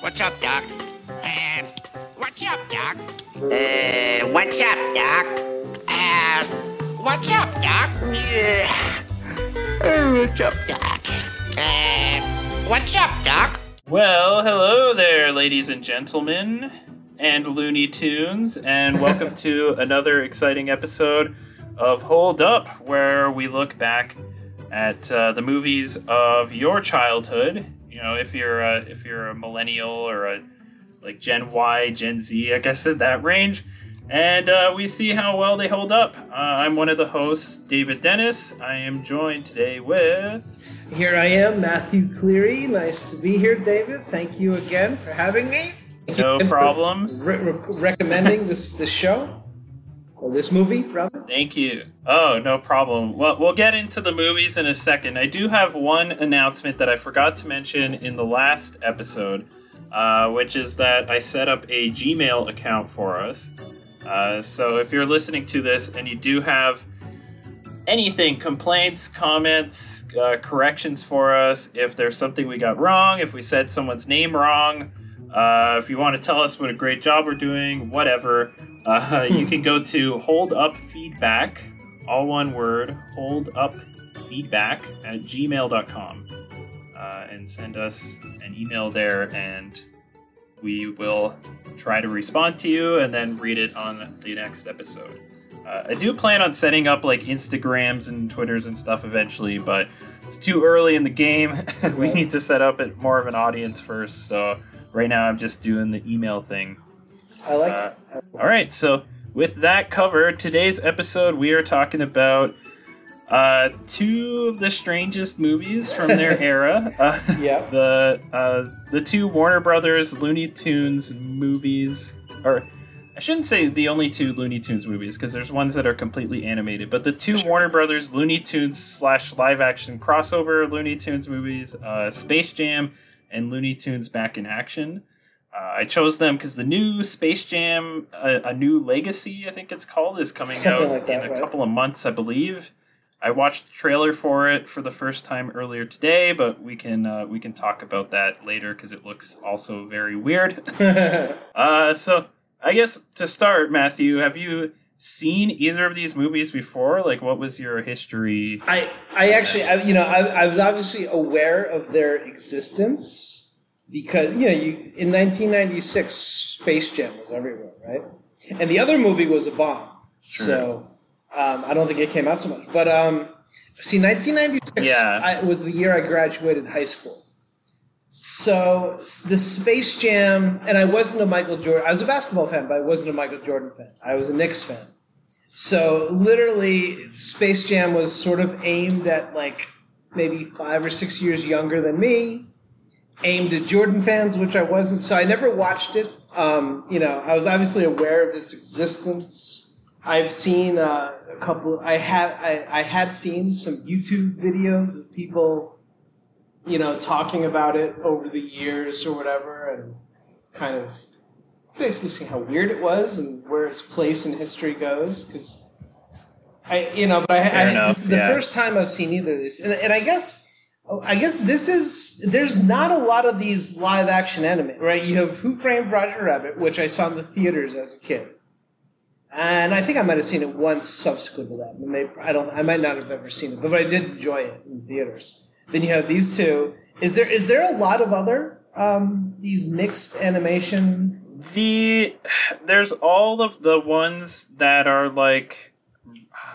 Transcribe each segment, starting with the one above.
What's up, Doc? Uh, what's up, Doc? Uh, what's up, Doc? Uh, what's up, Doc? Yeah. Uh, what's up, Doc? Uh, what's up, Doc? Well, hello there, ladies and gentlemen, and Looney Tunes, and welcome to another exciting episode of Hold Up, where we look back at uh, the movies of your childhood. You know, if you're a, if you're a millennial or a like Gen Y, Gen Z, I guess in that range, and uh, we see how well they hold up. Uh, I'm one of the hosts, David Dennis. I am joined today with. Here I am, Matthew Cleary. Nice to be here, David. Thank you again for having me. No you again for problem. Re- re- recommending this this show this movie. Thank you. Oh, no problem. Well, we'll get into the movies in a second. I do have one announcement that I forgot to mention in the last episode, uh, which is that I set up a Gmail account for us. Uh, so if you're listening to this and you do have anything complaints, comments, uh, corrections for us, if there's something we got wrong, if we said someone's name wrong, uh, if you want to tell us what a great job we're doing, whatever, uh, you can go to hold up feedback, all one word, hold up feedback at gmail.com uh, and send us an email there and we will try to respond to you and then read it on the next episode. Uh, I do plan on setting up like Instagrams and Twitters and stuff eventually, but it's too early in the game. we need to set up it more of an audience first. So right now I'm just doing the email thing. I like Uh. All right, so with that covered, today's episode we are talking about uh, two of the strangest movies from their era. Uh, Yeah. the uh, the two Warner Brothers Looney Tunes movies, or I shouldn't say the only two Looney Tunes movies because there's ones that are completely animated, but the two Warner Brothers Looney Tunes slash live action crossover Looney Tunes movies, uh, Space Jam and Looney Tunes Back in Action. Uh, I chose them because the new Space Jam, a, a new Legacy, I think it's called, is coming Something out like that, in a right? couple of months, I believe. I watched the trailer for it for the first time earlier today, but we can uh, we can talk about that later because it looks also very weird. uh, so I guess to start, Matthew, have you seen either of these movies before? Like, what was your history? I I actually I, you know I, I was obviously aware of their existence because you know you in 1996 Space Jam was everywhere, right? And the other movie was a bomb, so um, I don't think it came out so much. But um, see, 1996 Yeah. I, was the year I graduated high school. So the Space Jam, and I wasn't a Michael Jordan. I was a basketball fan, but I wasn't a Michael Jordan fan. I was a Knicks fan. So literally, Space Jam was sort of aimed at like maybe five or six years younger than me, aimed at Jordan fans, which I wasn't. So I never watched it. Um, you know, I was obviously aware of its existence. I've seen uh, a couple. I had I, I had seen some YouTube videos of people, you know, talking about it over the years or whatever, and kind of basically seeing how weird it was and where its place in history goes. Because I, you know, but I, I this is the yeah. first time I've seen either of these, and, and I guess. I guess this is there's not a lot of these live action anime, right? You have Who Framed Roger Rabbit, which I saw in the theaters as a kid, and I think I might have seen it once subsequent to that. I don't. I might not have ever seen it, but I did enjoy it in theaters. Then you have these two. Is there is there a lot of other um, these mixed animation? The there's all of the ones that are like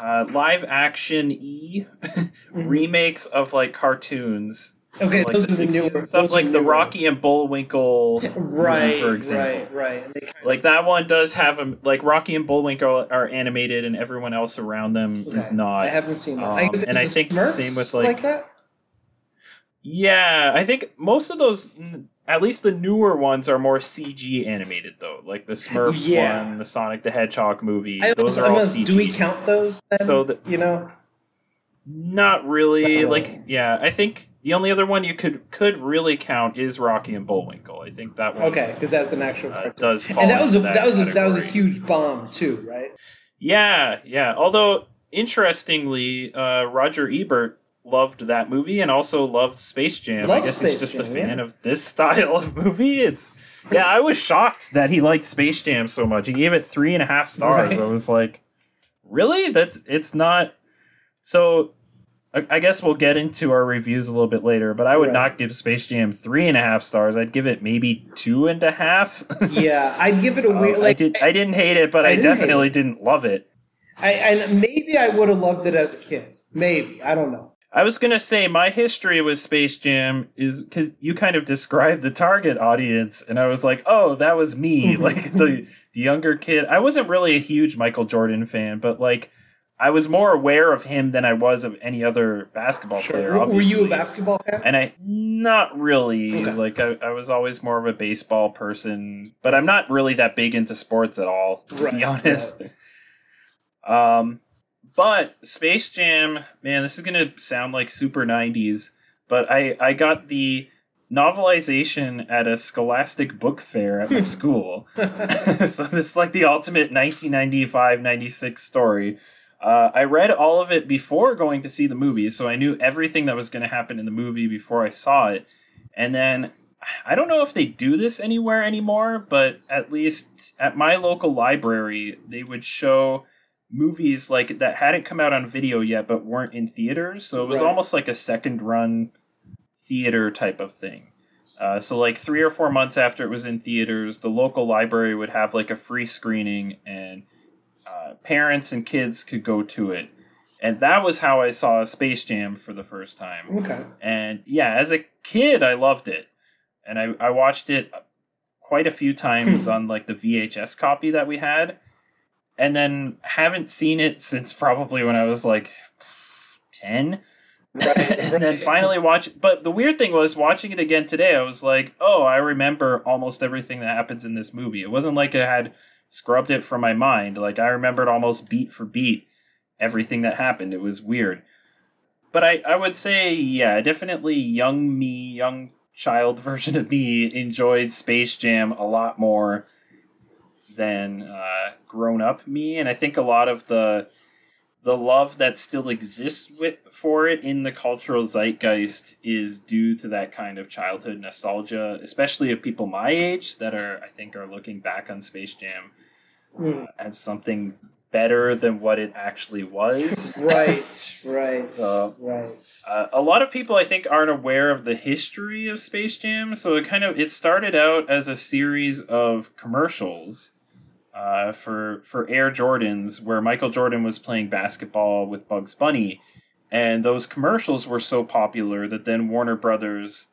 uh, live action e remakes of like cartoons. Mm-hmm. Okay, like those the are the newer and stuff those like the newer. Rocky and Bullwinkle right, for example. right, right. Like that one does have a like Rocky and Bullwinkle are animated and everyone else around them is not. I haven't seen that. Um, guess and I think Smurfs same with, like- that. Yeah, I think most of those, at least the newer ones, are more CG animated though. Like the Smurfs Yeah. one, the Sonic the Hedgehog movie. I those are all CG. do we count those? Then? So the- you know, Not really. Like, yeah, I think the only other one you could could really count is Rocky and Bullwinkle. I think that one okay, because that's an actual. uh, does fall and that was a into that, was a that was a huge bomb too, right? Yeah, yeah. Although interestingly, uh, Roger Ebert loved that movie and also loved Space Jam. Loved I guess Space he's just a fan yeah. of this style of movie. It's yeah, I was shocked that he liked Space Jam so much. He gave it three and a half stars. Right. I was like, really? That's it's not. So, I, I guess we'll get into our reviews a little bit later. But I would Right. not give Space Jam three and a half stars. I'd give it maybe two and a half. yeah, I'd give it a Uh, weird. I Like, did. I didn't hate it, but I I, didn't definitely didn't love it. I, and maybe I would have loved it as a kid. Maybe I don't know. I was gonna say my history with Space Jam is because you kind of described the target audience, and I was like, oh, that was me, like the the younger kid. I wasn't really a huge Michael Jordan fan, but like I was more aware of him than I was of any other basketball player. Were- Were you a basketball fan? And I not really Okay. like I, I was always more of a baseball person, but I'm not really that big into sports at all, to Right, be honest. Um, but Space Jam, man, this is gonna sound like super '90s, but I I got the novelization at a Scholastic book fair at my school. so this is like the ultimate 1995-96 story. Uh, I read all of it before going to see the movie, so I knew everything that was going to happen in the movie before I saw it. And then I don't know if they do this anywhere anymore, but at least at my local library, they would show movies like that hadn't come out on video yet but weren't in theaters. So it was Right. almost like a second run theater type of thing. Uh, so like three or four months after it was in theaters, the local library would have like a free screening, and uh, parents and kids could go to it. And that was how I saw Space Jam for the first time. okay. And yeah, as a kid, I loved it, and I, I watched it quite a few times on like the VHS copy that we had, and then haven't seen it since probably when I was like ten. Right, and then finally watch but the weird thing was watching it again today i was like oh i remember almost everything that happens in this movie. It wasn't like i had scrubbed it from my mind. Like i remembered almost beat for beat everything that happened. It was weird. But i i would say yeah definitely young me young child version of me enjoyed space jam a lot more than uh, grown up me and i think a lot of the the love that still exists with, for it in the cultural zeitgeist is due to that kind of childhood nostalgia, especially of people my age that are, I think, are looking back on Space Jam Mm. as something better than what it actually was. Right, right, So- right. Uh, a lot of people, I think, aren't aware of the history of Space Jam. So it kind of it started out as a series of commercials uh, for for Air Jordans, where Michael Jordan was playing basketball with Bugs Bunny, and those commercials were so popular that then Warner Brothers.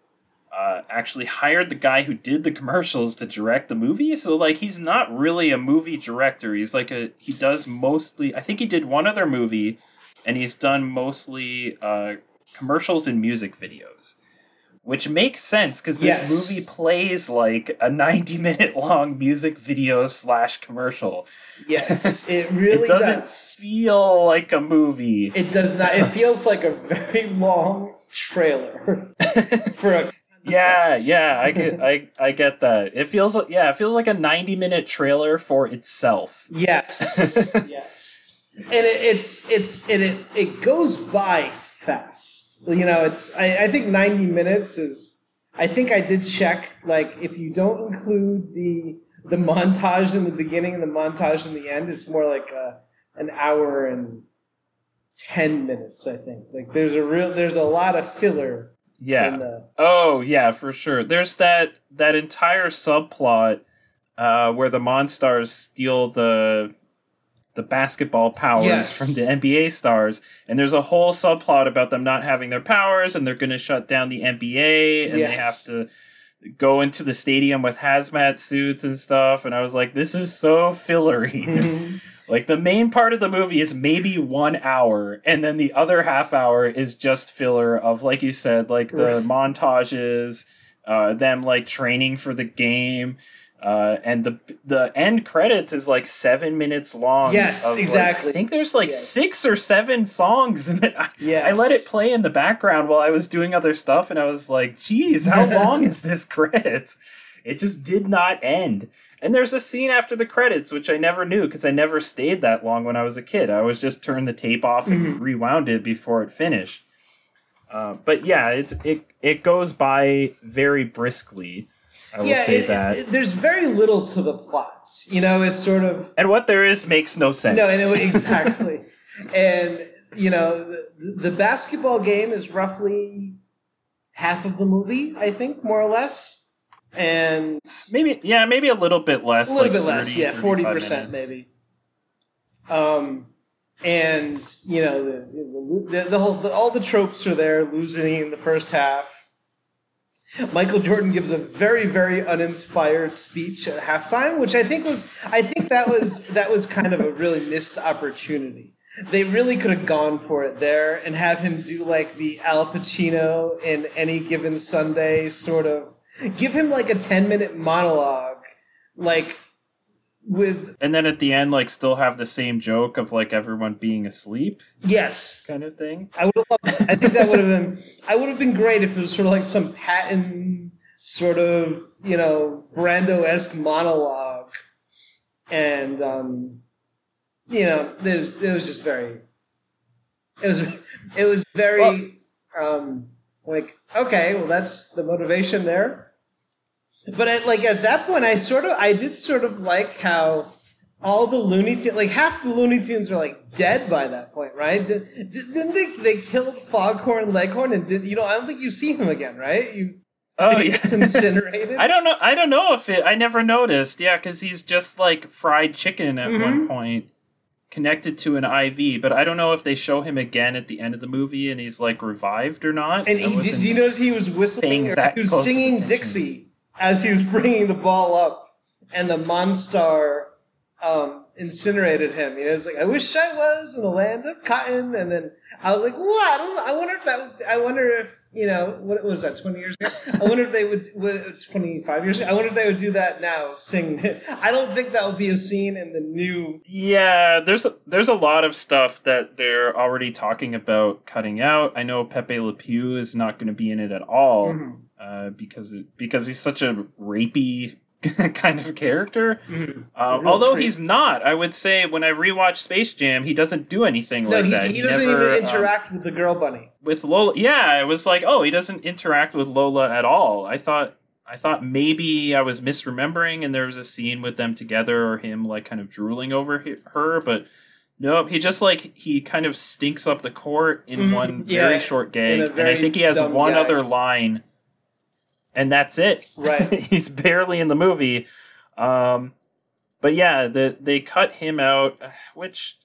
Uh, actually hired the guy who did the commercials to direct the movie. So like he's not really a movie director. He's like a he does mostly i think he did one other movie and he's done mostly uh, commercials and music videos, which makes sense because this Yes. movie plays like a 90 minute long music video slash commercial. Yes, it really it doesn't does. feel like a movie. It does not. It feels like a very long trailer for a. yeah, yeah, I get, I, I get that. It feels, like- yeah, it feels like a 90 minute trailer for itself. Yes, yes, and it, it's it's and it it goes by fast. Well, you know, it's I, I think ninety minutes is. I think I did check. Like, if you don't include the the montage in the beginning and the montage in the end, it's more like a, an hour and ten minutes. I think. Like, there's a real there's a lot of filler. Yeah. In the, Oh yeah, for sure. There's that that entire subplot uh, where the Monstars steal the the basketball powers Yes. from the NBA stars, and there's a whole subplot about them not having their powers, and they're going to shut down the NBA, and they have to go into the stadium with hazmat suits and stuff. And I was like, this is so fillery. Like the main part of the movie is maybe one hour, and then the other half hour is just filler of, like you said, like the Right. montages, uh, them like training for the game, uh, and the the end credits is like seven minutes long. Yes, of, like- exactly. I think there's like Yes. six or seven songs, and I, yes. I let it play in the background while I was doing other stuff, and I was like, "Geez, how long is this credits?" It just did not end. And there's a scene after the credits, which I never knew because I never stayed that long when I was a kid. I was just turned the tape off and Mhm. rewound it before it finished. Uh, but yeah, it's it it goes by very briskly. I will yeah, say it- that. it- there's very little to the plot. You know, it's sort of and what there is makes no sense. no, and it, exactly. and you know, the, the basketball game is roughly half of the movie, I think, more or less, and maybe yeah, maybe a little bit less. a little like bit less, yeah, forty percent maybe. Um, and you know, the the, the whole the, all the tropes are there. Losing in the first half. Michael Jordan gives a very, very uninspired speech at halftime, which I think was, I think that was that was kind of a really missed opportunity. They really could have gone for it there and have him do like the Al Pacino in any given Sunday sort of, give him like a ten minute monologue, like with And then at the end, like, still have the same joke of like everyone being asleep, yes, kind of thing. I would have I think that would have been I would have been great if it was sort of like some Patton sort of you know Brando esque monologue, and um, you know it was it was just very it was it was very um, like okay well that's the motivation there. But at, like at that point, I sort of I did sort of like how all the Looney Tunes, like half the Looney Tunes are like dead by that point, right? Did, didn't they? They killed Foghorn Leghorn, and did you know? I don't think you see him again, right? You Oh yeah. gets incinerated. I don't know. I don't know if it. I never noticed. Yeah, because he's just like fried chicken at Mm-hmm. one point, connected to an IV. But I don't know if they show him again at the end of the movie and he's like revived or not. And he, did, do you notice he was whistling or he was singing attention. Dixie as he was bringing the ball up, and the Monstar um, incinerated him. You know, it's like I wish I was in the land of cotton, and then I was like, what? I. I wonder if that. I wonder if you know what was that? Twenty years ago. I wonder if they would. Twenty five years ago. I wonder if they would do that now. Sing. I don't think that would be a scene in the new. Yeah, there's a, there's a lot of stuff that they're already talking about cutting out. I know Pepe Le Pew is not going to be in it at all Mhm. Uh, because it, because he's such a rapey kind of character. Mhm. Um, Real although creep. he's not, I would say when I rewatch Space Jam, he doesn't do anything No, like he, that. he doesn't never, even um, interact with the girl bunny. with Lola. Yeah, it was like, oh, he doesn't interact with Lola at all. I thought I thought maybe I was misremembering, and there was a scene with them together, or him like kind of drooling over her, but. Nope, he just like he kind of stinks up the court in Mhm, one yeah, very short gag, a and I think he has one other line, and that's it. Right. He's barely in the movie. Um, but yeah, the, they cut him out, which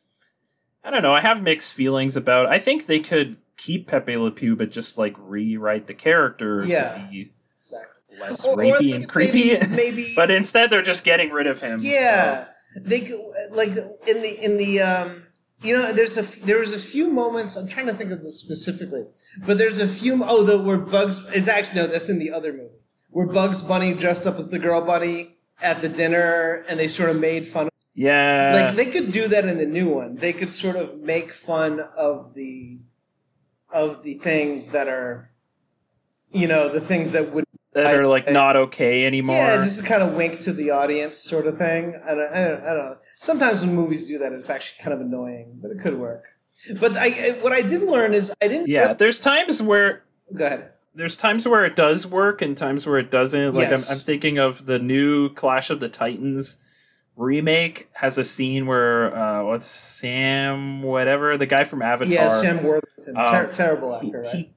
I don't know. I have mixed feelings about. I think they could keep Pepe Le Pew, but just like rewrite the character Yeah. to be Exactly. less Or- or rapey they- and creepy. Maybe, maybe but instead, they're just getting rid of him. yeah, they could- like in the in the um, you know there's a there was a few moments I'm trying to think of this specifically, but there's a few oh the where Bugs it's actually no that's in the other movie where Bugs Bunny dressed up as the girl bunny at the dinner and they sort of made fun of yeah. like they could do that in the new one they could sort of make fun of the of the things that are you know the things that would that are like I- not okay anymore. Yeah, just kind of wink to the audience, sort of thing. I don't, I don't, I don't know. Sometimes when movies do that, it's actually kind of annoying, but it could work. But I, I- what I did learn is I didn't. yeah, there's times where Go ahead. there's times where it does work and times where it doesn't. Like Yes. I'm, I'm thinking of the new Clash of the Titans remake has a scene where uh, what's Sam whatever the guy from Avatar. Yeah, Sam Worthington, Um, ter- terrible he- actor, right? he-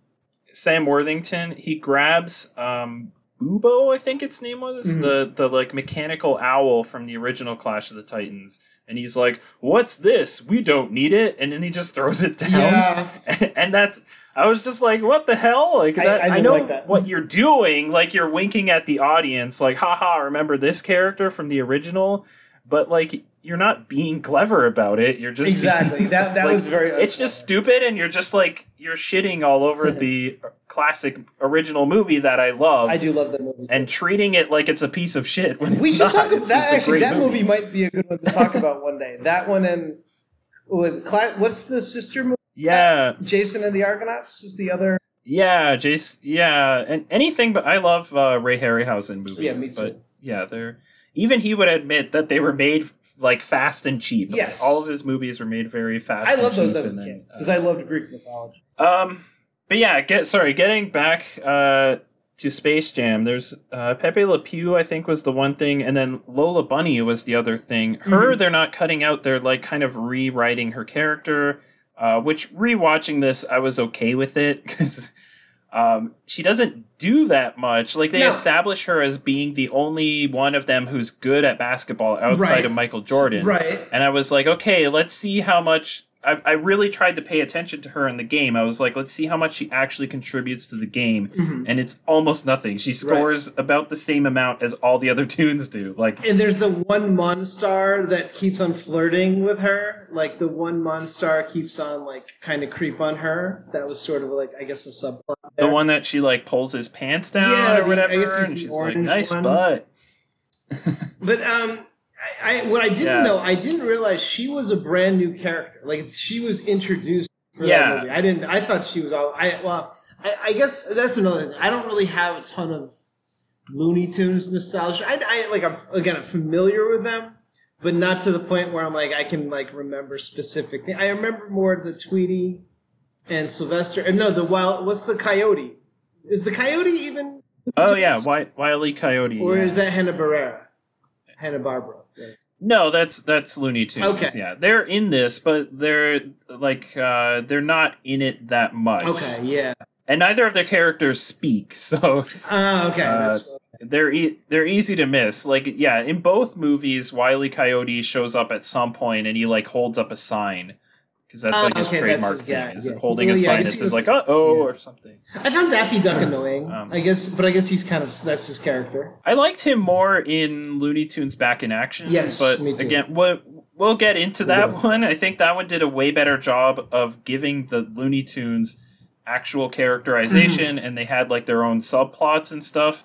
Sam Worthington. He grabs um, Bubo, I think its name was Mhm. the the like mechanical owl from the original Clash of the Titans, and he's like, "What's this? We don't need it," and then he just throws it down yeah, and that's I was just like, what the hell? Like that, I I, didn't know like that. what you're doing. Like you're winking at the audience, like, haha, remember this character from the original? But like you're not being clever about it. You're just exactly. That that like, was very. It's just stupid, and you're just like you're shitting all over the classic original movie that I love, I do love that movie. Too. and treating it like it's a piece of shit when it's we should not. talk about that. Actually, that movie. might be a good one to talk about one day. That one and was Cla- what's the sister movie? Yeah, Jason and the Argonauts is the other. Yeah, Jason. Yeah, and anything but I love uh, Ray Harryhausen movies. Yeah, me too. But yeah, they're even he would admit that they were made like fast and cheap. Like, Yes. all of his movies were made very fast. I love those as a kid because I loved Greek mythology. uh, um, but yeah, get sorry, getting back uh, to Space Jam. There's uh, Pepe Le Pew, I think, was the one thing, and then Lola Bunny was the other thing. Her, Mhm. they're not cutting out. They're like kind of rewriting her character. Uh, which rewatching this, I was okay with it because um, she doesn't do that much. Like they No. establish her as being the only one of them who's good at basketball outside Right. of Michael Jordan. Right. And I was like, okay, let's see how much. I, I really tried to pay attention to her in the game. I was like, let's see how much she actually contributes to the game. Mhm. And it's almost nothing. She scores about the same amount as all the other tunes do. Like, And there's the one Monstar that keeps on flirting with her. Like the one Monstar keeps on like kind of creep on her. That was sort of like I guess a subplot. the one that she like pulls his pants down Yeah, or the- whatever. I guess and the she's like, nice one. butt. But um, I, I what I didn't Yeah. know, I didn't realize she was a brand new character. Like she was introduced. For Yeah. that movie. I didn't. I thought she was all. I well, I, I guess that's another thing. I don't really have a ton of Looney Tunes nostalgia. I, I like. I'm again. I'm familiar with them, but not to the point where I'm like I can like remember specific things. I remember more the Tweety and Sylvester. And no, the wild. What's the Coyote? Is the Coyote even? Oh, yeah. Wi- Wiley Coyote. Or yeah. is that Hanna Barbera? Hanna Barbera. Right. No, that's that's Looney Tunes. Okay. Yeah, they're in this, but they're like uh, they're not in it that much. Okay. Yeah. and neither of their characters speak, so Ah, okay. Uh, that's, they're e- they're easy to miss. Like, yeah, in both movies, Wiley Coyote shows up at some point, and he like holds up a sign because that's Oh, like his okay, trademark his thing, gag, is yeah. holding Well, a yeah, sign guess that says like "uh oh" yeah. or something. I found Daffy Duck annoying. Um, I guess, but I guess he's kind of that's his character. I liked him more in Looney Tunes Back in Action. Yes, but me too. again, we'll, we'll get into that one. I think that one did a way better job of giving the Looney Tunes actual characterization, Mm-hmm. and they had like their own subplots and stuff.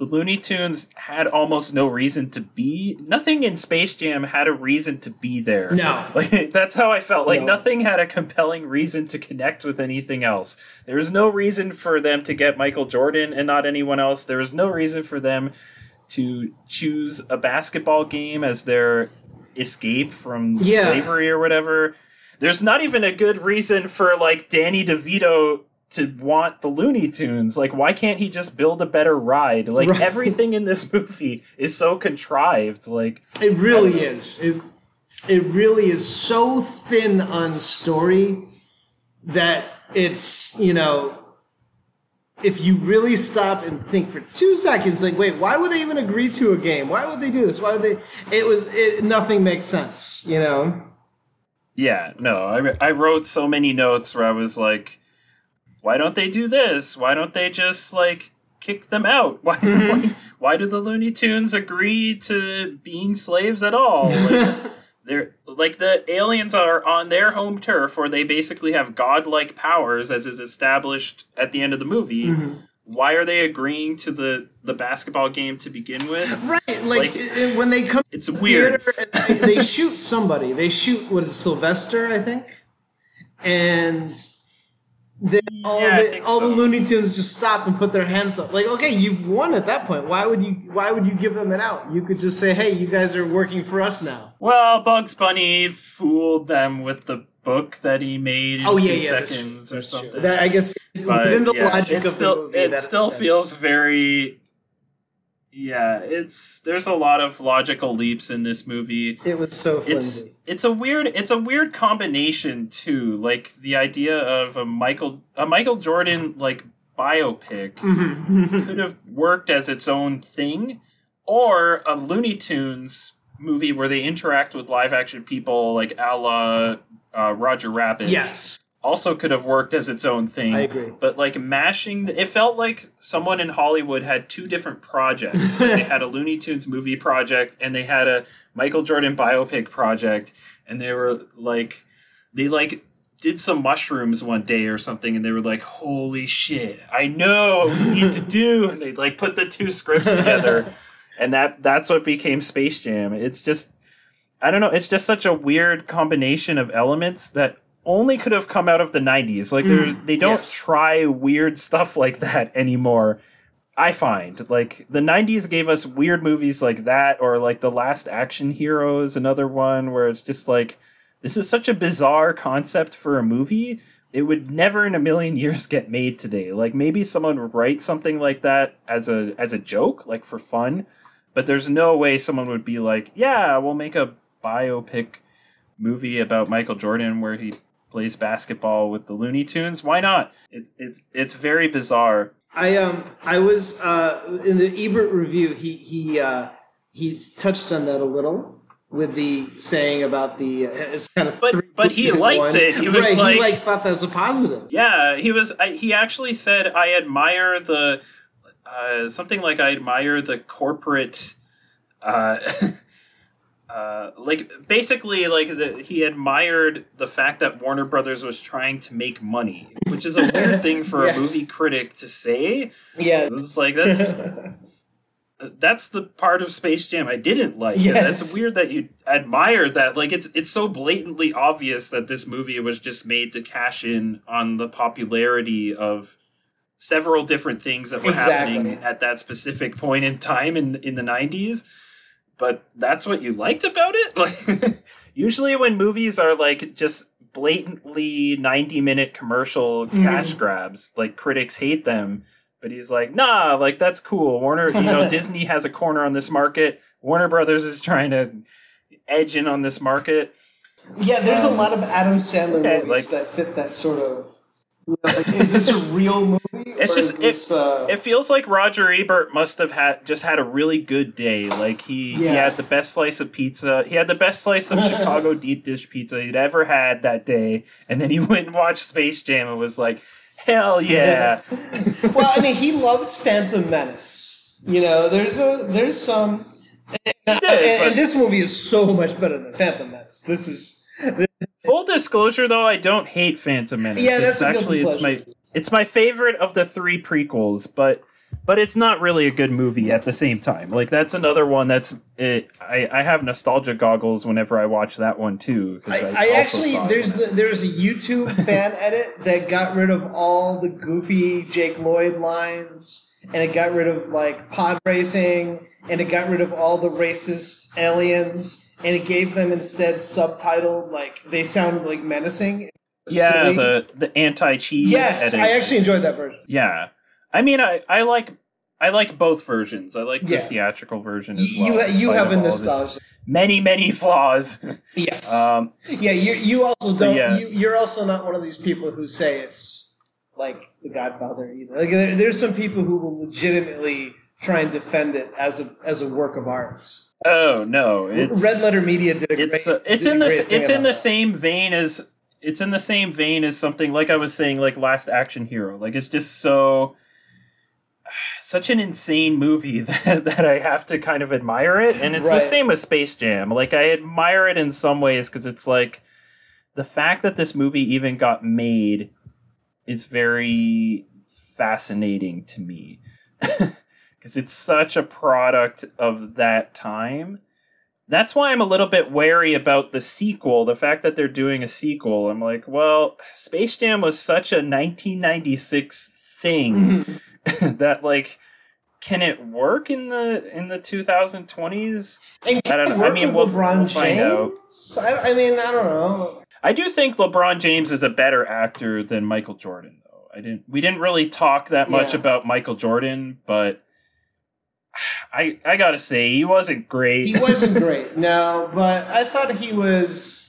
The Looney Tunes had almost no reason to be. Nothing in Space Jam had a reason to be there. No. Like that's how I felt. Like No. nothing had a compelling reason to connect with anything else. There was no reason for them to get Michael Jordan and not anyone else. There was no reason for them to choose a basketball game as their escape from Yeah. slavery or whatever. There's not even a good reason for like Danny DeVito to want the Looney Tunes. Like, why can't he just build a better ride? Like Right. everything in this movie is so contrived. Like, It really is. It it really is so thin on story that it's you know. If you really stop and think for two seconds, like, wait, why would they even agree to a game? Why would they do this? Why would they? It was it, nothing makes sense, you know. Yeah, no, I, I wrote so many notes where I was like, why don't they do this? Why don't they just like kick them out? Why, why, why do the Looney Tunes agree to being slaves at all? Like, they're like the aliens are on their home turf, where they basically have godlike powers, as is established at the end of the movie. Mm-hmm. Why are they agreeing to the the basketball game to begin with? Right, like, Like- it- when they come It's weird. theater and they, they shoot somebody. They shoot what is it, Sylvester, I think, and then all Yeah, the all the. Looney Tunes just stop and put their hands up. Like, okay, you've won at that point. Why would you? Why would you give them an out? You could just say, "Hey, you guys are working for us now." Well, Bugs Bunny fooled them with the book that he made in Oh two yeah, yeah, seconds or something. That, I guess but within the yeah, logic it of still it that- still feels very yeah it's there's a lot of logical leaps in this movie It was so flimsy. it's it's a weird it's a weird combination too like the idea of a michael a michael jordan like biopic Mhm. could have worked as its own thing or a looney tunes movie where they interact with live action people like a la uh, roger rabbit yes, also could have worked as its own thing. I agree. But like mashing, it felt like someone in Hollywood had two different projects. Like, they had a Looney Tunes movie project and they had a Michael Jordan biopic project, and they were like, they like did some mushrooms one day or something, and they were like, "Holy shit, I know what we need to do," and they like put the two scripts together, and that that's what became Space Jam. It's just. I don't know. It's just such a weird combination of elements that only could have come out of the 90s. Like they're Mm, they don't yes. try weird stuff like that anymore. I find like the 90s gave us weird movies like that or like The Last Action Hero is another one where it's just like this is such a bizarre concept for a movie. it would never in a million years get made today. Like maybe someone would write something like that as a as a joke, like for fun, but there's no way someone would be like, "Yeah, we'll make a biopic movie about Michael Jordan where he plays basketball with the Looney Tunes." Why not? It, it's it's very bizarre. I um I was uh in the Ebert review he he uh he touched on that a little with the saying about the uh, it's kind of but but he liked one. it. He was right, like, he like thought that was a positive. Yeah, he was. I, he actually said, "I admire the uh, something like I admire the corporate." Uh, uh, like basically, like the, he admired the fact that Warner Brothers was trying to make money, which is a weird thing for Yes. a movie critic to say. Yeah. It's like that's that's the part of Space Jam I didn't like. Yes. That's weird that you admire that. Like it's it's so blatantly obvious that this movie was just made to cash in on the popularity of several different things that were Exactly. happening at that specific point in time in in the 90s. But that's what you liked about it? Like usually when movies are like just blatantly 90 minute commercial mm-hmm. cash grabs, like critics hate them. But he's like, nah, like that's cool. Warner, you know, Disney has a corner on this market. Warner Brothers is trying to edge in on this market. Yeah, there's a um, lot of Adam Sandler okay, movies like- that fit that sort of. You know, like, is this a real movie? It's just- is this, uh, It feels like Roger Ebert must have had just had a really good day. Like he, he had the best slice of pizza. He had the best slice of Chicago deep dish pizza he'd ever had that day. And then he went and watched Space Jam and was like, "Hell yeah!" well, I mean, he loved Phantom Menace. You know, there's a there's some, and, and- but- and this movie is so much better than Phantom Menace. This is Full disclosure, though, I don't hate Phantom Menace. Yeah, that's it's actually it's my it's my favorite of the three prequels, but but it's not really a good movie at the same time. Like that's another one that's it, I I have nostalgia goggles whenever I watch that one too. I, I, I actually there's the, there's a YouTube fan edit that got rid of all the goofy Jake Lloyd lines, and it got rid of like pod racing, and it got rid of all the racist aliens, and it gave them instead subtitled like they sound like menacing. Yeah, Silly. the the anti cheese. yes, edit. I actually enjoyed that version. Yeah, I mean, I I like I like both versions. I like the Yeah. theatrical version as You well. in you have a nostalgia. Many many flaws. Yes. um, yeah, you you also don't. yeah. You, you're also not one of these people who say it's like The Godfather either. Like there, there's some people who will legitimately try and defend it as a as a work of art. oh no, it's Red Letter Media did a it's great. uh, it's in the thing it's in the that. same vein as it's in the same vein as something like I was saying like Last Action Hero. Like it's just so such an insane movie that, that I have to kind of admire it and it's the same with Space Jam. Like I admire it in some ways cuz it's like the fact that this movie even got made is very fascinating to me. Cuz it's such a product of that time that's why I'm a little bit wary about the sequel. The fact that they're doing a sequel, I'm like, well, Space Jam was such a 1996 thing that like, can it work in the in the 2020s? And I don't know. I mean, we'll- we'll find out. I, I mean, I don't know. I do think LeBron James is a better actor than Michael Jordan, though. I didn't. We didn't really talk that much Yeah. about Michael Jordan, but I I gotta say he wasn't great. He wasn't great, no, but I thought he was.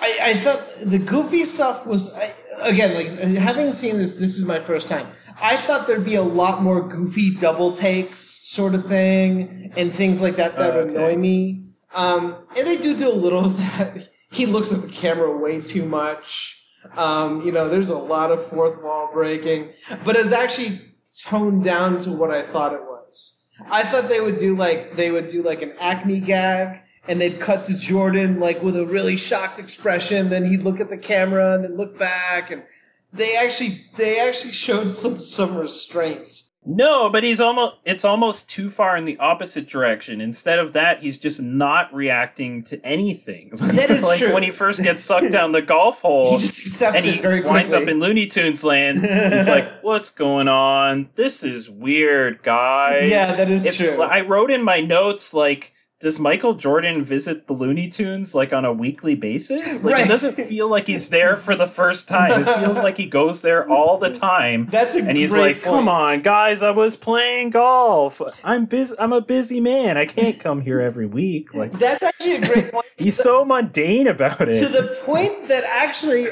I, I thought the goofy stuff was I, again like having seen this. This is my first time. I thought there'd be a lot more goofy double takes, sort of thing, and things like that that Oh, okay. annoy me. Um, and they do do a little of that. He looks at the camera way too much. Um, you know, there's a lot of fourth wall breaking, but it's actually toned down to what I thought it was. I thought they would do like they would do like an Acme gag, and they'd cut to Jordan like with a really shocked expression. Then he'd look at the camera and then look back, and they actually they actually showed some some restraint. No, but he's almost it's almost too far in the opposite direction. Instead of that, he's just not reacting to anything. That is like true. when he first gets sucked down the golf hole He just accepts and it he winds up in Looney Tunes land. He's like, "What's going on? This is weird, guys." Yeah, that is If- true. I wrote in my notes like does Michael Jordan visit the Looney Tunes like on a weekly basis? Like Right. it doesn't feel like he's there for the first time. It feels like he goes there all the time. That's a and he's like, "Come on, guys, I was playing golf. I'm busy. I'm a busy man. I can't come here every week." Like That's actually a great point. he's so mundane about it. to the point that actually,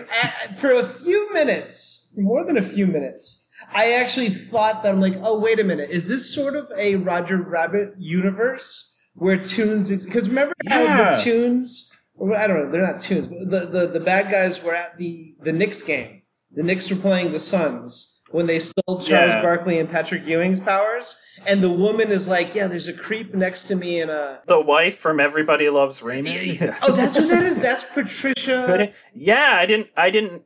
for a few minutes, more than a few minutes, I actually thought that I'm like, oh, wait a minute, is this sort of a Roger Rabbit universe where tunes? Because remember how Yeah. the tunes? I don't know, they're not tunes. But the, the the bad guys were at the the Knicks game. The Knicks were playing the Suns when they stole Charles Yeah. Barkley and Patrick Ewing's powers, and the woman is like, yeah, there's a creep next to me and a. the wife from Everybody Loves Raymond. Oh, that's what that is. That's Patricia. Yeah, I didn't. I didn't.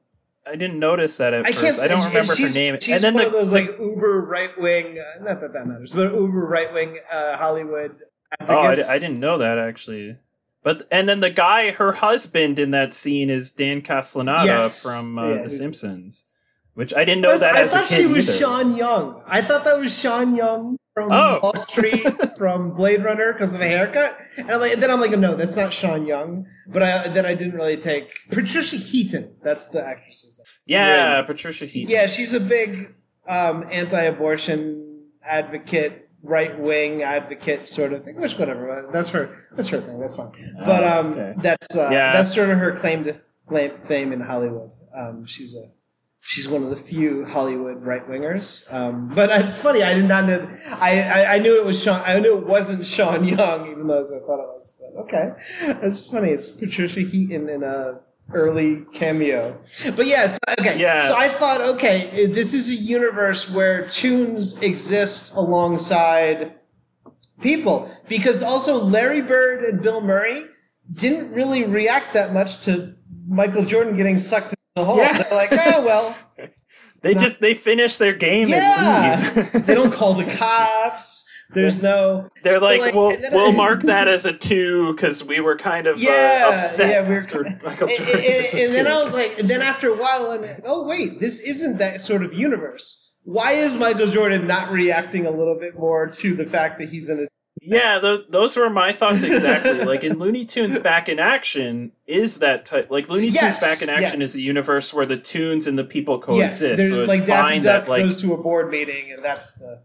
I didn't notice that at I first. I don't remember her name. She's And then one the, of those the- like uber right wing. Uh, not that that matters, but uber right wing uh, Hollywood oh, I. I didn't know that actually. But and then the guy, her husband in that scene is Dan Castellaneta Yes. from uh, Yeah, The Simpsons, which I didn't know Was- that I as a thought kid she was either. Sean Young. I thought that was Sean Young from Oh. Wall Street from Blade Runner because of the haircut. And, I'm like, then I'm like, no, that's not Sean Young. But I then I didn't really take Patricia Heaton. That's the actress's name. yeah, Patricia Heaton. Yeah, she's a big um, anti-abortion advocate, right-wing advocate sort of thing. Which whatever, that's her. That's her thing. That's fine. But um, okay. that's uh, Yeah. that's sort of her claim to fame, fame in Hollywood. Um, she's a she's one of the few Hollywood right-wingers. Um, but it's funny. I did not know. I, I I knew it was Sean. I knew it wasn't Sean Young, even though I thought it was. But okay, it's funny. It's Patricia Heaton in a early cameo. But yes, okay. Yeah. So I thought, okay, this is a universe where tunes exist alongside people because also Larry Bird and Bill Murray didn't really react that much to Michael Jordan getting sucked into the hole. Yeah. They're like, oh well, They just they finish their game yeah. they don't call the cops. There's no. They're so, like, we'll we'll I- mark that as a two because we were kind of yeah, uh, upset yeah, we were. after And, Michael and- and- and then. I was like, and then after a while, I'm like, oh wait, this isn't that sort of universe. Why is Michael Jordan not reacting a little bit more to the fact that he's in a Yeah, th- those were my thoughts exactly. like in Looney Tunes Back in Action is that type. Like Looney Yes, Tunes Back in Action yes. is the universe where the tunes and the people yes, coexist. there's- so it's like Daffy fine Duck that like goes to a board meeting, and that's the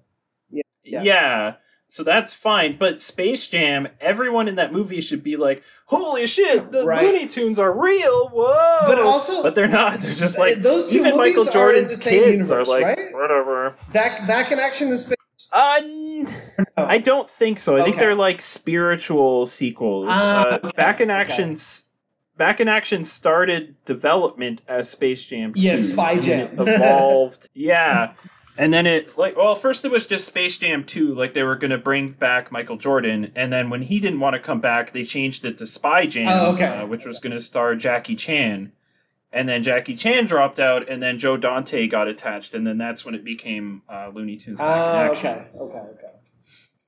yes. yeah. So that's fine, but Space Jam, everyone in that movie should be like, "Holy shit, the Right. Looney Tunes are real!" Whoa! But also- but they're not. They're just like Those two even Michael Jordan's kids universe, are like right? whatever. back back in action in space. Uh, n- I don't think so. I think they're like spiritual sequels. Ah, uh, okay, Back in okay. Action, Back in Action started development as Space Jam. 2, Yeah, Spy Jam. evolved. yeah, and then it like well, first it was just Space Jam Two, like they were going to bring back Michael Jordan, and then when he didn't want to come back, they changed it to Spy Jam, Oh, okay. uh, which was going to star Jackie Chan. And then Jackie Chan dropped out, and then Joe Dante got attached, and then that's when it became uh, Looney Tunes Back in Ah, Action okay, okay, okay.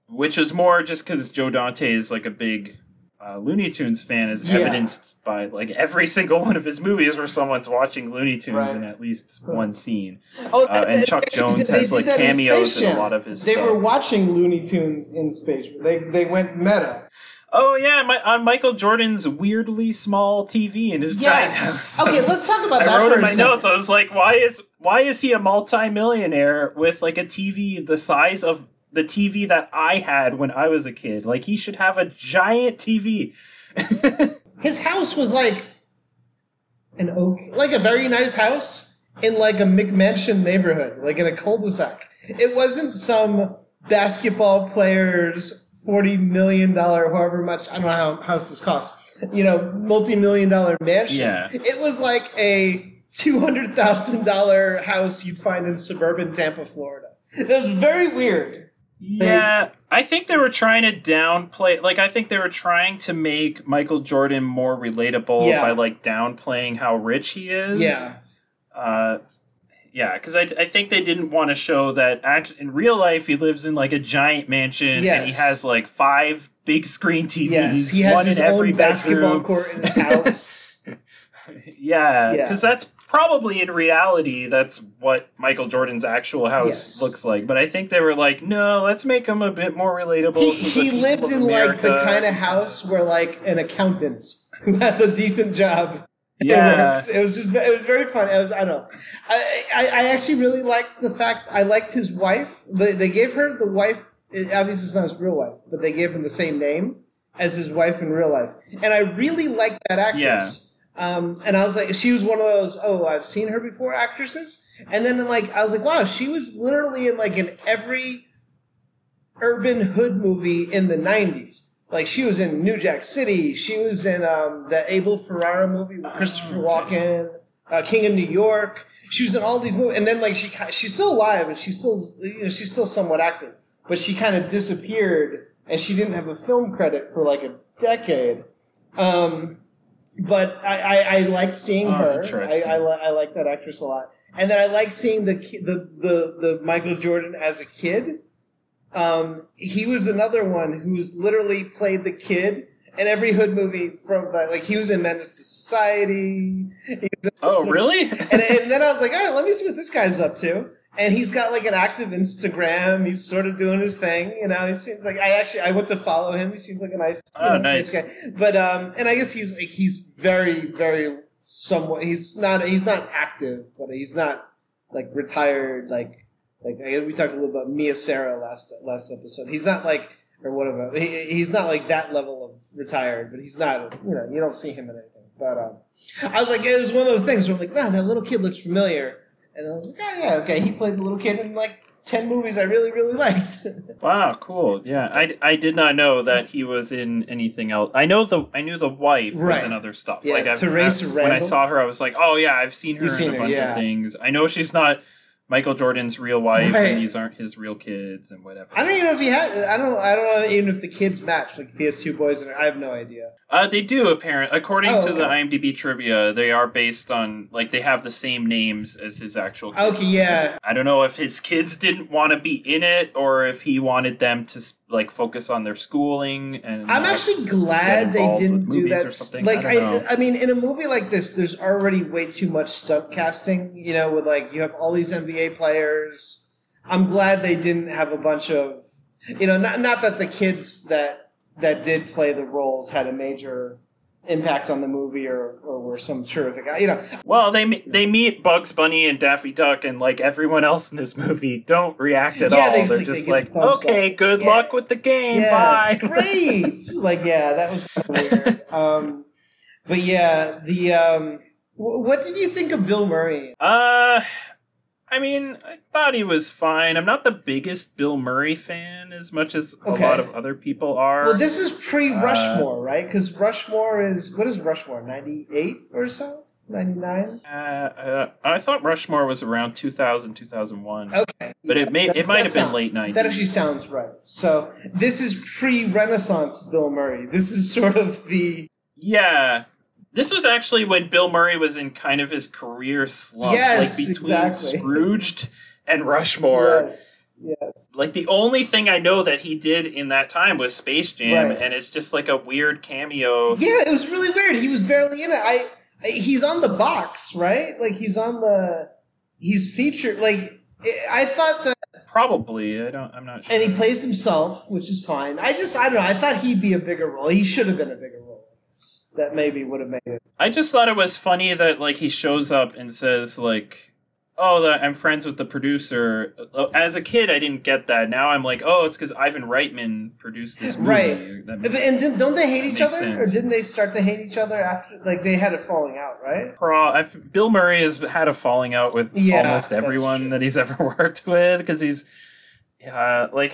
which is more just because Joe Dante is like a big uh, Looney Tunes fan, is Yeah. evidenced by like every single one of his movies where someone's watching Looney Tunes Right. in at least one scene. Oh, Uh, and Chuck Jones has, like, that in cameos in a lot of his They stuff. were watching Looney Tunes in Space. They they went meta. Oh yeah, my, on Michael Jordan's weirdly small TV in his giant house. Okay, let's talk about I that wrote in my notes. I was like, why is why is he a multimillionaire with like a TV the size of the TV that I had when I was a kid? Like he should have a giant TV. His house was like an oak, like a very nice house in like a McMansion neighborhood, like in a cul-de-sac. It wasn't some basketball player's forty million dollar, however much I don't know how houses cost, you know, multi-million dollar mansion. Yeah. It was like a two hundred thousand dollar house you'd find in suburban Tampa, Florida. It was very weird. Yeah, I think they were trying to downplay. Like, I think they were trying to make Michael Jordan more relatable Yeah. by like downplaying how rich he is. Yeah. Uh, yeah, because I, I think they didn't want to show that act in real life he lives in like a giant mansion and he has like five big screen TVs, Yes, he has one his in every own basketball court in his house. Yeah, Yeah. because that's probably in reality that's what Michael Jordan's actual house Yes. looks like. But I think they were like, no, let's make him a bit more relatable. He, so he lived in like the kind of house where like an accountant who has a decent job It yeah, works. It was just it was very fun. It was I don't know. I, I I actually really liked the fact I liked his wife. They, they gave her the wife. It, obviously, it's not his real wife, but they gave him the same name as his wife in real life, and I really liked that actress. Um, and I was like, she was one of those. Oh, I've seen her before actresses. And then like I was like, wow, she was literally in like in every urban hood movie in the '90s. Like she was in New Jack City. She was in um, the Abel Ferrara movie with Christopher Oh. Walken, uh, King of New York. She was in all these movies, and then like she she's still alive and she's still you know she's still somewhat active, but she kind of disappeared and she didn't have a film credit for like a decade. Um, but I, I, I liked seeing Oh, her. I. I, li- I like that actress a lot, and then I like seeing the ki- the the the Michael Jordan as a kid. Um, he was another one who's literally played the kid in every hood movie from that. Like he was in Menace to Society. He was in- Oh, really? and, and then I was like, all right, let me see what this guy's up to. And he's got like an active Instagram. He's sort of doing his thing, you know. He seems like I actually I went to follow him. He seems like a nice, you Oh, know, nice. guy. But um, and I guess he's like he's very very somewhat. He's not he's not active, but he's not like retired. Like like I, we talked a little about Mia Sara last last episode. He's not like or whatever. He, he's not like that level of retired, but he's not. You know, you don't see him in anything. But um, I was like, it was one of those things where I'm like, man, that little kid looks familiar. And I was like, oh yeah, okay. He played the little kid in like ten movies I really really liked. Wow, cool. Yeah, I, I did not know that he was in anything else. I know the I knew the wife was in other stuff. Yeah, like I've, Theresa I- when I saw her, I was like, oh yeah, I've seen her You've in seen a her, bunch yeah. of things. I know she's not Michael Jordan's real wife, Right. and these aren't his real kids, and whatever. I don't even know if he had. I don't. I don't know even if the kids match. Like if he has two boys, and I have no idea. Uh, they do apparent according Oh, to the. IMDb trivia, they are based on like they have the same names as his actual. Kids. Okay, yeah. I don't know if his kids didn't want to be in it or if he wanted them to like focus on their schooling and. I'm not- actually glad they didn't do that. or something. Like I I. I mean, in a movie like this, there's already way too much stunt casting. You know, with like you have all these NBA players. I'm glad they didn't have a bunch of, you know, not not that the kids that that did play the roles had a major impact on the movie or or were some terrific. You know, Well, they they meet Bugs Bunny and Daffy Duck, and like everyone else in this movie, don't react at Yeah, all. they are like, just they like, okay, up. good Yeah. luck with the game. yeah, Bye. great. like yeah, that was kind of weird. Um, but yeah, the um, wh- what did you think of Bill Murray? Uh, I mean, I thought he was fine. I'm not the biggest Bill Murray fan as much as Okay. a lot of other people are. Well, this is pre Uh, Rushmore, right? Because Rushmore is what is Rushmore? Ninety eight or so? Ninety nine? uh, uh, I thought Rushmore was around 2000, 2001. Okay, But it may it might have been late 90s. That actually sounds right. So this is pre Renaissance Bill Murray. This is sort of the Yeah. This was actually when Bill Murray was in kind of his career slump. Yes, like between exactly. Scrooged and Rushmore. yes, yes. Like the only thing I know that he did in that time was Space Jam, Right. and it's just like a weird cameo. Yeah, it was really weird. He was barely in it. I, I he's on the box, right? Like he's on the he's featured. Like I thought that, Probably. I don't I'm not sure. and he plays himself, which is fine. I just I don't know. I thought he'd be a bigger role. He should have been a bigger. That maybe would have made it. I just thought it was funny that like he shows up and says like, "Oh, I'm friends with the producer." Uh, As a kid, I didn't get that. Now I'm like, "Oh, it's because Ivan Reitman produced this movie." Right. That makes And then, don't they hate each other, or didn't they start to hate each other after? Like they had a falling out, right? Pro- I've, Bill Murray has had a falling out with Yeah, almost everyone that he's ever worked with because he's, uh, like,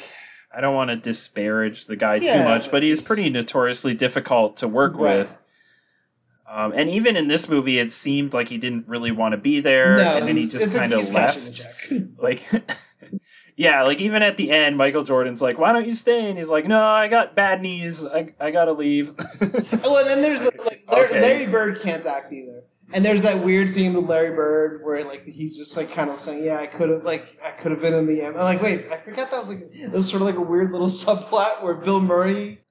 I don't want to disparage the guy too much, but he's- pretty notoriously difficult to work Right. with. Um, and even in this movie, it seemed like he didn't really want to be there, no, and then he just kind of the left. Like, yeah, like even at the end, Michael Jordan's like, "Why don't you stay?" And he's like, "No, I got bad knees. I, I gotta leave." Oh, and then there's like, like Larry, Okay. Larry Bird can't act either. And there's that weird scene with Larry Bird where like he's just like kind of saying, "Yeah, I could have like I could have been in the M." I'm like, wait, I forgot that was like this was sort of like a weird little subplot where Bill Murray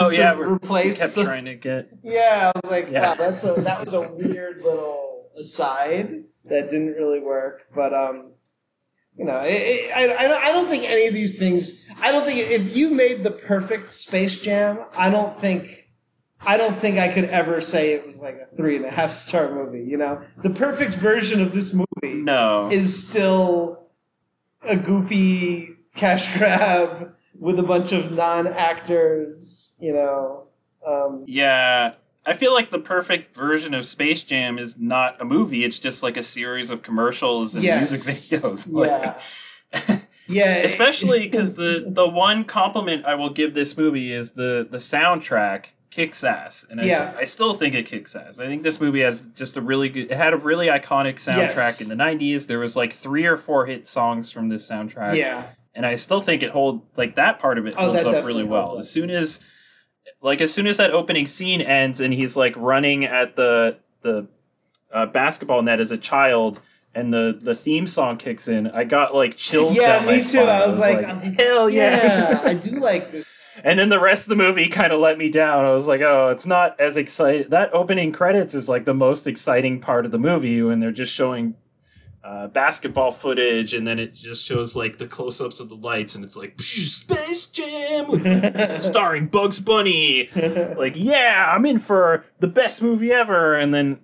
Oh yeah, we replace kept the- trying to get. Yeah, I was like, Yeah. wow, that's a that was a weird little aside that didn't really work. But um, you know, it, it, I I I don't think any of these things. I don't think if you made the perfect Space Jam, I don't think. I don't think I could ever say it was like a three and a half star movie. You know, the perfect version of this movie No. is still a goofy cash grab with a bunch of non-actors. You know, um, Yeah. I feel like the perfect version of Space Jam is not a movie, it's just like a series of commercials and Yes. music videos. Like- Yeah. yeah, Especially because the, the one compliment I will give this movie is the, the soundtrack kicks ass. And I, I still think it kicks ass. I think this movie has just a really good, it had a really iconic soundtrack Yes. in the 90s. There was like three or four hit songs from this soundtrack. yeah, and I still think it hold like that part of it Oh, holds up really well. up. As soon as like as soon as that opening scene ends and he's like running at the the uh, basketball net as a child and the the theme song kicks in, I got like chills yeah, down my me too. spine. I was like, I was like, hell yeah. yeah, I do like this. and then the rest of the movie kind of let me down. I was like, oh, it's not as exciting. That opening credits is like the most exciting part of the movie when they're just showing uh, basketball footage, and then it just shows like the close-ups of the lights, and it's like Space Jam, starring Bugs Bunny. It's like, yeah, I'm in for the best movie ever, and then.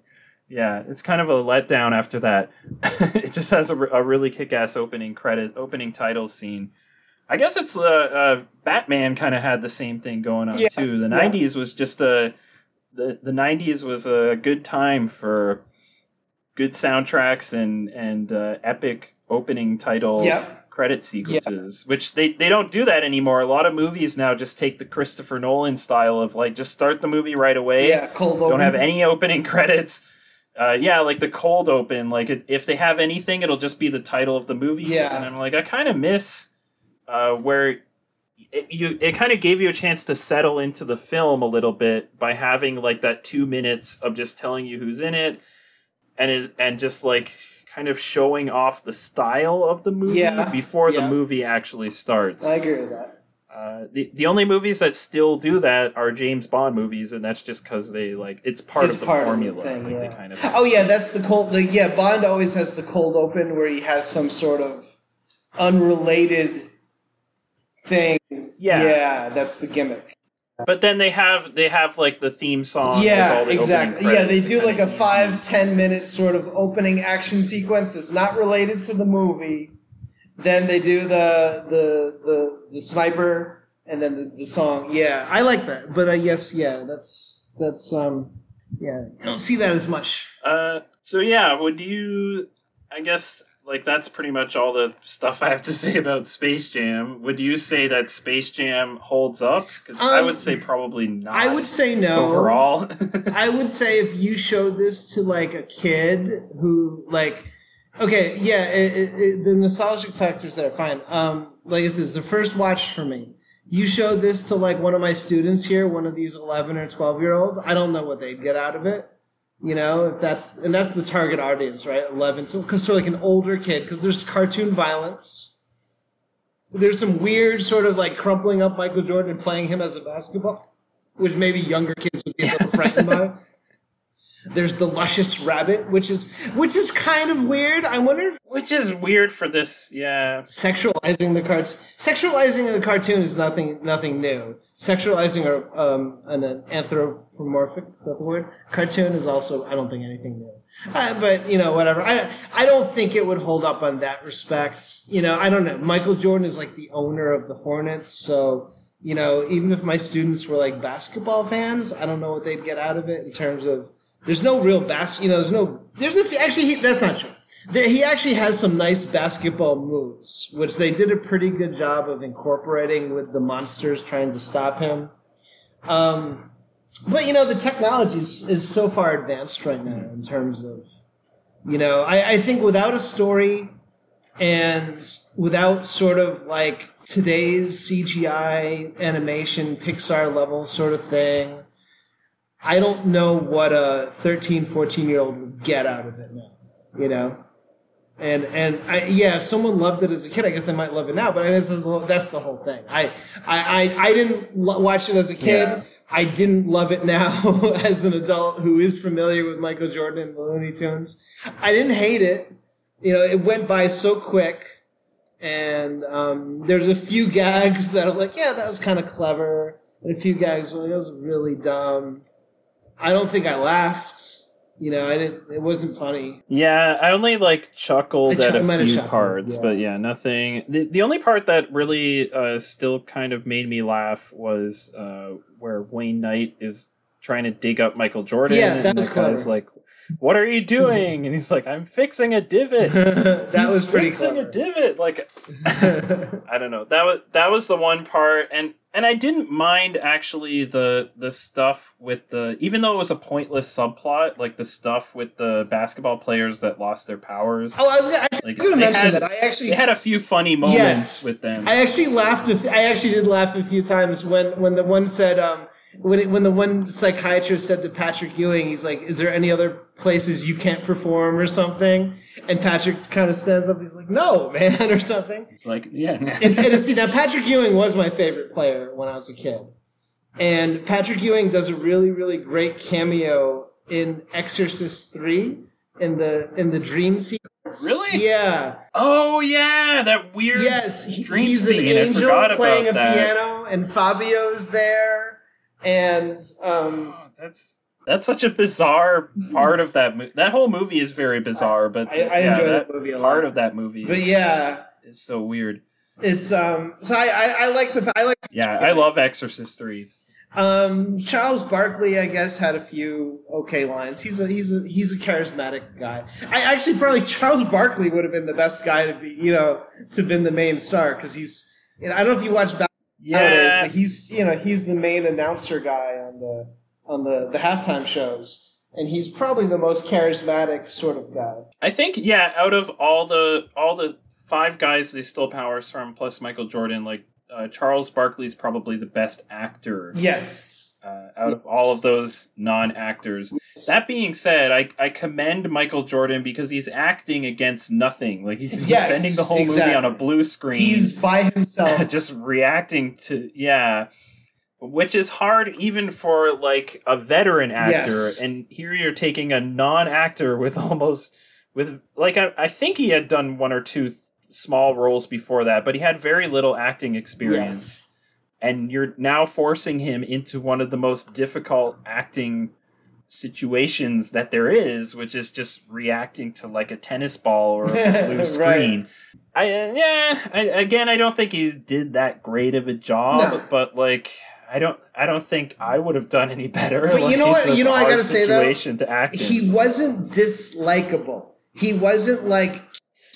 Yeah, it's kind of a letdown after that. it just has a, a really kick-ass opening credit, opening title scene. I guess it's uh, uh Batman kind of had the same thing going on Yeah, too. The yeah. '90s was just a the the '90s was a good time for good soundtracks and and uh, epic opening title Yep. credit sequences, which they they don't do that anymore. A lot of movies now just take the Christopher Nolan style of like just start the movie right away Yeah, cold don't open. have any opening credits. Uh, yeah, like the cold open. Like it, if they have anything, it'll just be the title of the movie. Yeah. and I'm like, I kind of miss uh, where it, you. It kind of gave you a chance to settle into the film a little bit by having like that two minutes of just telling you who's in it, and it, and just like kind of showing off the style of the movie Yeah, before the movie actually starts. I agree with that. Uh, the the only movies that still do that are James Bond movies, and that's just because they like it's part It's of the part of the formula. thing, like yeah. they kind of Oh yeah, that's the cold. The, yeah, Bond always has the cold open where he has some sort of unrelated thing. Yeah. yeah, that's the gimmick. But then they have they have like the theme song. with yeah, all the exactly. Yeah, they do like a five ten minute sort of opening action sequence that's not related to the movie. Then they do the the the, the sniper and then the, the song. Yeah, I like that. But I yes, yeah, that's that's um yeah, I don't see that as much. Uh, so yeah, would you? I guess like that's pretty much all the stuff I have to say about Space Jam. Would you say that Space Jam holds up? Because I Um, would say probably not. I would say no. overall. I would say if you showed this to like a kid who like, okay, yeah, it, it, it, the nostalgic factors there, fine. Um, like I said, it's the first watch for me. You showed this to like one of my students here, one of these eleven or twelve year olds. I don't know what they'd get out of it. You know, if that's and that's the target audience, right? Eleven, so because so like an older kid, because there's cartoon violence. There's some weird sort of like crumpling up Michael Jordan and playing him as a basketball, which maybe younger kids would be a little frightened by. There's the luscious rabbit, which is which is kind of weird. I wonder if Which is weird for this. Yeah. sexualizing the cards sexualizing the cartoon is nothing nothing new. Sexualizing a, um, an, an anthropomorphic is that the word cartoon is also I don't think anything new. Uh, but you know whatever. I I don't think it would hold up on that respect. You know I don't know. Michael Jordan is like the owner of the Hornets, so you know even if my students were like basketball fans, I don't know what they'd get out of it in terms of. There's no real bas. You know, there's no. There's a. Actually, he, that's not true. There, he actually has some nice basketball moves, which they did a pretty good job of incorporating with the monsters trying to stop him. Um, but you know, the technology is, is so far advanced right now in terms of, you know, I, I think without a story and without sort of like today's CGI animation, Pixar level sort of thing, I don't know what a 13, 14 year old would get out of it now, you know? And and I, yeah, if someone loved it as a kid, I guess they might love it now. But I mean, that's, the, that's the whole thing. I I I, I didn't lo- watch it as a kid. Yeah. I didn't love it now as an adult who is familiar with Michael Jordan and the Looney Tunes. I didn't hate it. You know, it went by so quick. And um, there's a few gags that are like, yeah, that was kind of clever. And a few gags were like, that was really dumb. I don't think I laughed. You know, I didn't. It wasn't funny. Yeah, I only like chuckled I at a few parts, yeah. but yeah, nothing. The the only part that really uh, still kind of made me laugh was uh, where Wayne Knight is trying to dig up Michael Jordan, Yeah, that and was the clever. like, "What are you doing?" And he's like, "I'm fixing a divot." that He's was pretty fixing clever. a divot. Like I don't know. That was that was the one part, and and I didn't mind actually the the stuff with the even though it was a pointless subplot, like the stuff with the basketball players that lost their powers. oh, I was gonna, Like, gonna mention had- that. I actually had a few funny moments Yes. with them. I actually laughed. A f- I actually did laugh a few times when when the one said um when it, when the one psychiatrist said to Patrick Ewing, he's like, "Is there any other places you can't perform or something?" And Patrick kind of stands up. He's like, "No, man," or something. it's like yeah, and, and see now Patrick Ewing was my favorite player when I was a kid, and Patrick Ewing does a really really great cameo in Exorcist three in the in the dream sequence. Really? Yeah. oh yeah, that weird Yes, he, dream he's scene. an angel playing a that. piano, and Fabio's there, and um, Oh, that's that's such a bizarre part of that movie. That whole movie is very bizarre, but I, I yeah, enjoy that movie a part lot. of that movie but yeah, it's so weird. it's um. So I, I, I like the I like Yeah, I love Exorcist three. um Charles Barkley. I guess had a few okay lines. He's a he's a he's a charismatic guy. I actually probably Charles Barkley would have been the best guy to be you know to been the main star because he's. You know, I don't know if you watch. Yeah, but he's you know he's the main announcer guy on the on the the halftime shows, and he's probably the most charismatic sort of guy. I think yeah. Out of all the all the five guys they stole powers from, plus Michael Jordan, like uh, Charles Barkley's probably the best actor Yes. Uh, out of all of those non-actors. That being said, I, I commend Michael Jordan because he's acting against nothing. Like he's, Yes, spending the whole exactly. movie on a blue screen. He's by himself. just reacting to yeah which is hard even for like a veteran actor Yes. and here you're taking a non-actor with almost with like I, I think he had done one or two th- small roles before that but he had very little acting experience and you're now forcing him into one of the most difficult acting situations that there is which is just reacting to like a tennis ball or a blue Right. screen I uh, yeah. I, again, I don't think he did that great of a job, No. but like, I don't. I don't think I would have done any better. But you know what- you know I gotta say, though? situation to act in. he wasn't dislikable. He wasn't like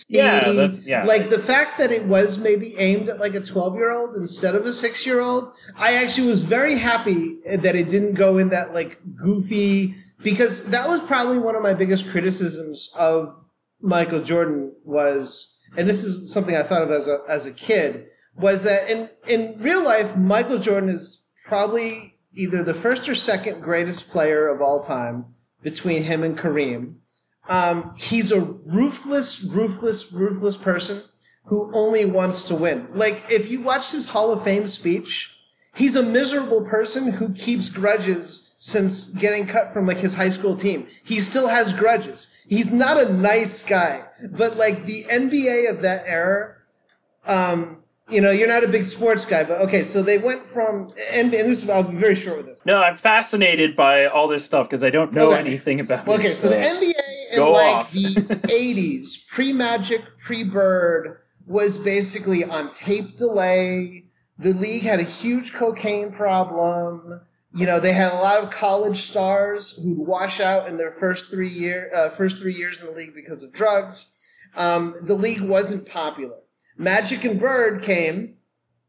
Yeah, he- that's- yeah. like the fact that it was maybe aimed at like a 12 year old instead of a 6 year old i actually was very happy that it didn't go in that like goofy because that was probably one of my biggest criticisms of michael jordan was and this is something i thought of as a as a kid was that in in real life michael jordan is probably either the first or second greatest player of all time between him and kareem um, he's a ruthless, ruthless, ruthless person who only wants to win. Like, if you watch his Hall of Fame speech, he's a miserable person who keeps grudges since getting cut from like his high school team. He still has grudges. He's not a nice guy, but like the NBA of that era, um, you know, you're not a big sports guy, but okay, so they went from, and, and this, I'll be very short with this. no, I'm fascinated by all this stuff because I don't know Okay. anything about Okay, it. Okay, so the NBA in like off. the 80s, pre Magic, pre Bird, was basically on tape delay. The league had a huge cocaine problem. You know, they had a lot of college stars who'd wash out in their first three year, uh, first three years in the league because of drugs. Um, the league wasn't popular. Magic and Bird came,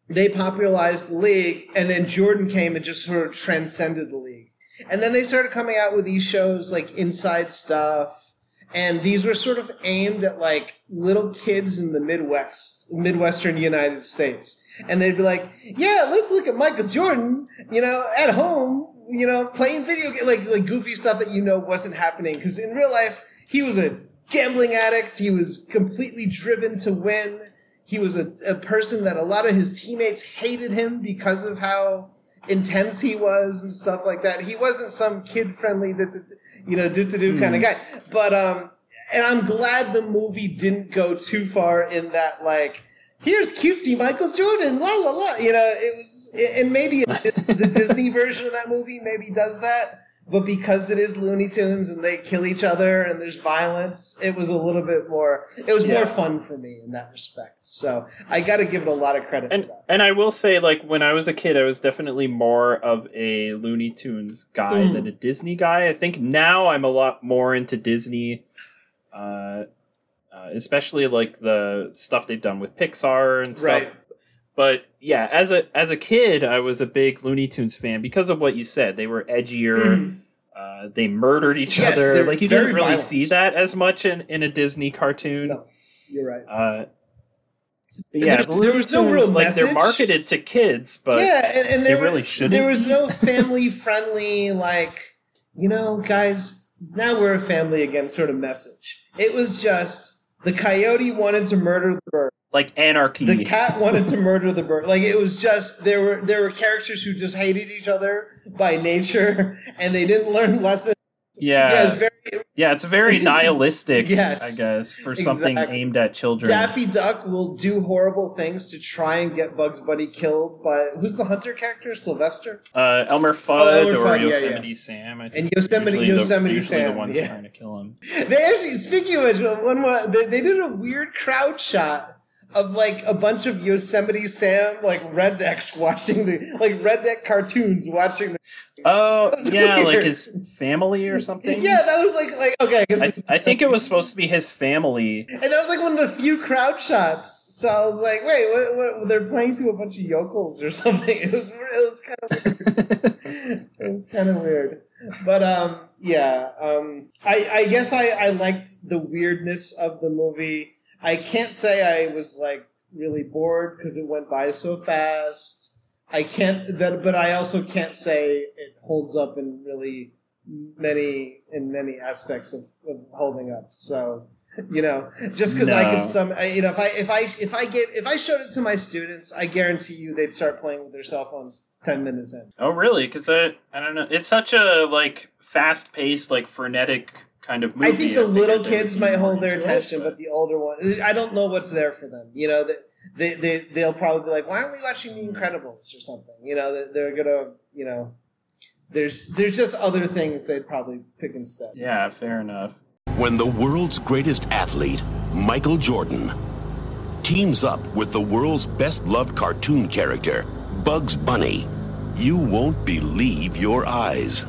they popularized the league, and then Jordan came and just sort of transcended the league. And then they started coming out with these shows like Inside Stuff, and these were sort of aimed at like little kids in the Midwest, Midwestern United States. And they'd be like, "Yeah, let's look at Michael Jordan, you know, at home, you know, playing video game, like like goofy stuff that you know wasn't happening because in real life he was a gambling addict. He was completely driven to win. He was a, a person that a lot of his teammates hated him because of how intense he was and stuff like that. He wasn't some kid friendly, you know, do to do kind of guy. But um, and I'm glad the movie didn't go too far in that like here's cutesy Michael Jordan, la la la. You know, it was, and maybe the Disney version of that movie maybe does that. But because it is Looney Tunes and they kill each other and there's violence, it was a little bit more. It was Yeah. more fun for me in that respect. So I got to give it a lot of credit And for that. and I will say, like when I was a kid, I was definitely more of a Looney Tunes guy Mm. than a Disney guy. I think now I'm a lot more into Disney, uh, uh, especially like the stuff they've done with Pixar and stuff. Right. But yeah, as a as a kid, I was a big Looney Tunes fan because of what you said. They were edgier. Mhm. Uh, they murdered each Yes, other. Like you didn't really violent. see that as much in, in a Disney cartoon. No. You're right. Uh, yeah, the there was no Tunes, real like they're marketed to kids, but yeah, and, and they there really shouldn't There was no family friendly, like you know, guys. Now we're a family again, sort of message. It was just the coyote wanted to murder the bird. Like anarchy. The cat wanted to murder the bird. Like it was just there were there were characters who just hated each other by nature, and they didn't learn lessons. yeah, Yeah, it was very yeah, it's very nihilistic. Yes, I guess for something aimed at children. Daffy Duck will do horrible things to try and get Bugs Bunny killed by who's the hunter character? Sylvester uh, Elmer Fudd Oh, Elmer or Fudd, yeah, Yosemite Sam. I think and Yosemite usually the- Yosemite usually Sam. the ones yeah. trying to kill him. They actually, speaking of which, one, one they, they did a weird crowd shot of like a bunch of Yosemite Sam, like rednecks watching the like redneck cartoons watching the. Oh yeah, like his family or something. Yeah, that was like like okay, I, I think it was supposed to be his family. and that was like one of the few crowd shots. So I was like, wait, what? what they're playing to a bunch of yokels or something. It was it was kind of weird. it was kind of weird. But um, yeah, um, I, I guess I, I liked the weirdness of the movie. I can't say I was like really bored because it went by so fast. I can't that, but I also can't say it holds up in really many in many aspects of, of holding up. So you know, just because I No. could some, I- you know, if I if I if I gave if I showed it to my students, I guarantee you they'd start playing with their cell phones ten minutes in. Oh really? Because I I don't know. It's such a like fast paced, like frenetic kind of movie. I think the figured little they kids might hold their into it, attention, but the older ones, I don't know what's there for them. You know, that they, they they'll probably be like, "Why aren't we watching The Incredibles or something?" You know, they're gonna, you know, there's there's just other things they'd probably pick instead. yeah, fair enough. When the world's greatest athlete, Michael Jordan, teams up with the world's best loved cartoon character, Bugs Bunny, you won't believe your eyes.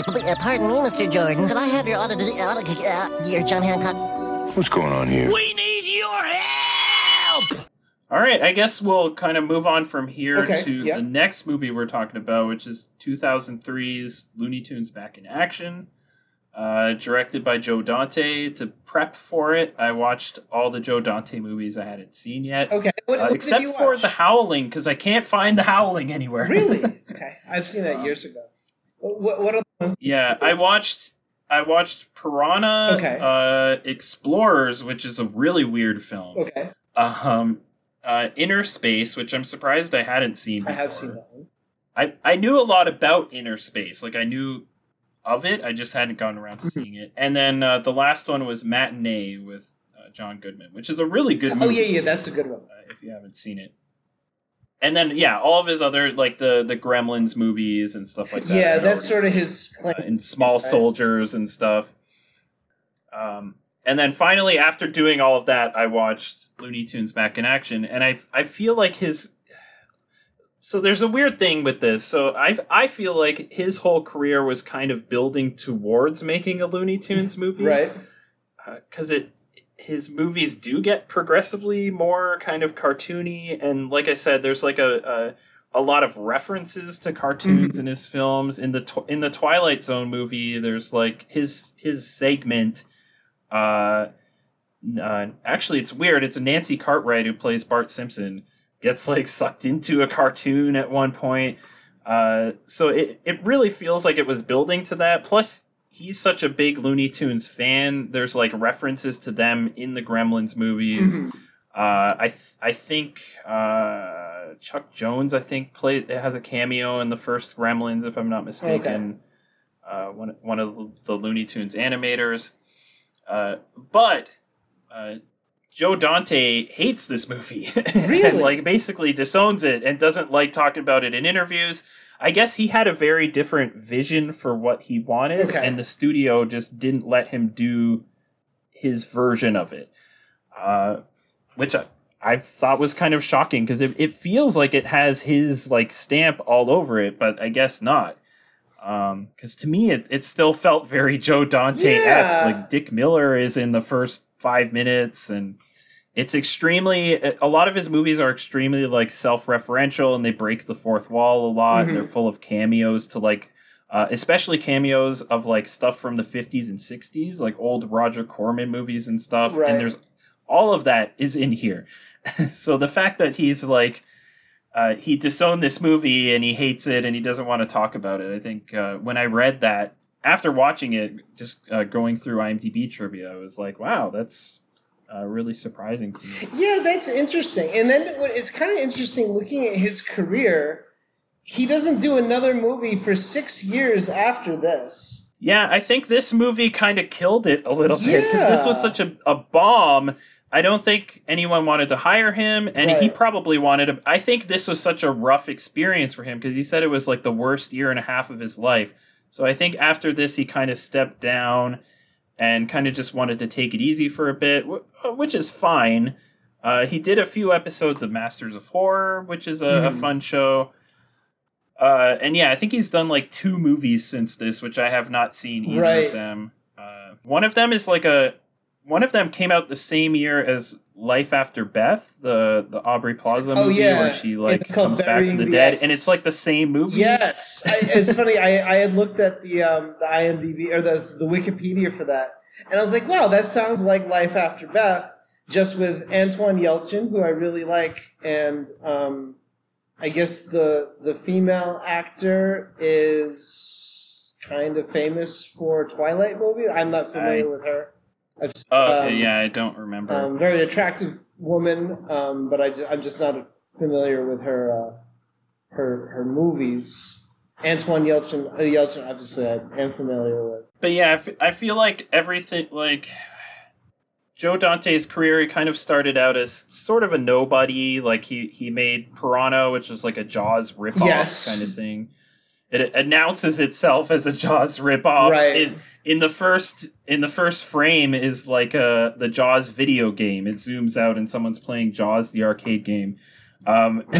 Uh, uh, pardon me, Mr. Jordan. Could I have your auto, auto uh, your John Hancock? What's going on here? We need your help! All right, I guess we'll kind of move on from here Okay, to yeah. the next movie we're talking about, which is 2003's Looney Tunes Back in Action, uh, directed by Joe Dante. To prep for it, I watched all the Joe Dante movies I hadn't seen yet, Okay, what, uh, what did except you for? The Howling, because I can't find The Howling anywhere. Really? Okay, I've seen that years ago. What what are the ones? yeah, I watched. I watched Piranha Okay. uh, Explorers, which is a really weird film. Okay, Um, uh, Innerspace, which I'm surprised I hadn't seen. I have seen that one. I, I knew a lot about Innerspace. Like I knew of it, I just hadn't gotten around to Mm-hmm. seeing it. And then uh, the last one was Matinee with uh, John Goodman, which is a really good movie. Oh yeah, yeah, that's a good one. uh, if you haven't seen it. And then yeah, all of his other like the the Gremlins movies and stuff like that. Yeah, that's sort of his claim. uh, and Small? Soldiers and stuff. Um, and then finally, after doing all of that, I watched Looney Tunes Back in Action, and I I feel like his. So there's a weird thing with this. So I I feel like his whole career was kind of building towards making a Looney Tunes movie, Right. Because it his movies do get progressively more kind of cartoony, and like I said, there's like a. a a lot of references to cartoons in his films. In the tw- in the Twilight Zone movie, there's like his his segment. Uh, uh, actually, it's weird. It's a Nancy Cartwright who plays Bart Simpson, gets like sucked into a cartoon at one point. Uh, so it it really feels like it was building to that. Plus, he's such a big Looney Tunes fan. There's like references to them in the Gremlins movies. Mhm. Uh, I th- I think uh, Chuck Jones I think played has a cameo in the first Gremlins if I'm not mistaken. Uh, one one of the Looney Tunes animators. Uh, but uh, Joe Dante hates this movie. and Really? like basically disowns it and doesn't like talking about it in interviews. I guess he had a very different vision for what he wanted, Okay. and the studio just didn't let him do his version of it. Uh, which I, I thought was kind of shocking because it, it feels like it has his like stamp all over it, but I guess not. Because to me, it, it still felt very Joe Dante esque. Yeah. Like Dick Miller is in the first five minutes, and it's extremely. A lot of his movies are extremely like self referential, and they break the fourth wall a lot. And they're full of cameos to like. Uh, especially cameos of like stuff from the 50s and 60s, like old Roger Corman movies and stuff. Right. And there's all of that is in here. so the fact that he's like uh, he disowned this movie and he hates it and he doesn't want to talk about it. I think uh, when I read that after watching it, just uh, going through IMDb trivia, I was like, wow, that's uh, really surprising to me. Yeah, that's interesting. And then it's kind of interesting looking at his career. He doesn't do another movie for six years after this. Yeah, I think this movie kind of killed it a little bit because this was such a, a bomb. I don't think anyone wanted to hire him, and he probably wanted to. I think this was such a rough experience for him because he said it was like the worst year and a half of his life. So I think after this, he kind of stepped down and kind of just wanted to take it easy for a bit, which is fine. Uh, he did a few episodes of Masters of Horror, which is a, a Mhm. fun show. Uh, and yeah, I think he's done like two movies since this, which I have not seen either Right. of them. Uh, one of them is like a one of them came out the same year as Life After Beth, the the Aubrey Plaza Oh, movie yeah. where she like comes back from the the dead, and it's like the same movie. Yes, I, it's funny. I, I had looked at the um, the IMDb or the the Wikipedia for that, and I was like, wow, that sounds like Life After Beth, just with Antoine Yelchin, who I really like, and um, I guess the the female actor is kind of famous for Twilight movies. I'm not familiar I- with her. I've, Oh, okay, um, yeah, I don't remember. um, very attractive woman, um, but I, I'm just not familiar with her uh, her her movies. Antoine Yelchin, uh, Yelchin, obviously, I am familiar with. But yeah, I, f- I feel like everything like Joe Dante's career he kind of started out as sort of a nobody. Like he he made Piranha, which was like a Jaws ripoff Yes. kind of thing. It announces itself as a Jaws ripoff. Right. In, in the first in the first frame is like a the Jaws video game. It zooms out and someone's playing Jaws, the arcade game. Um,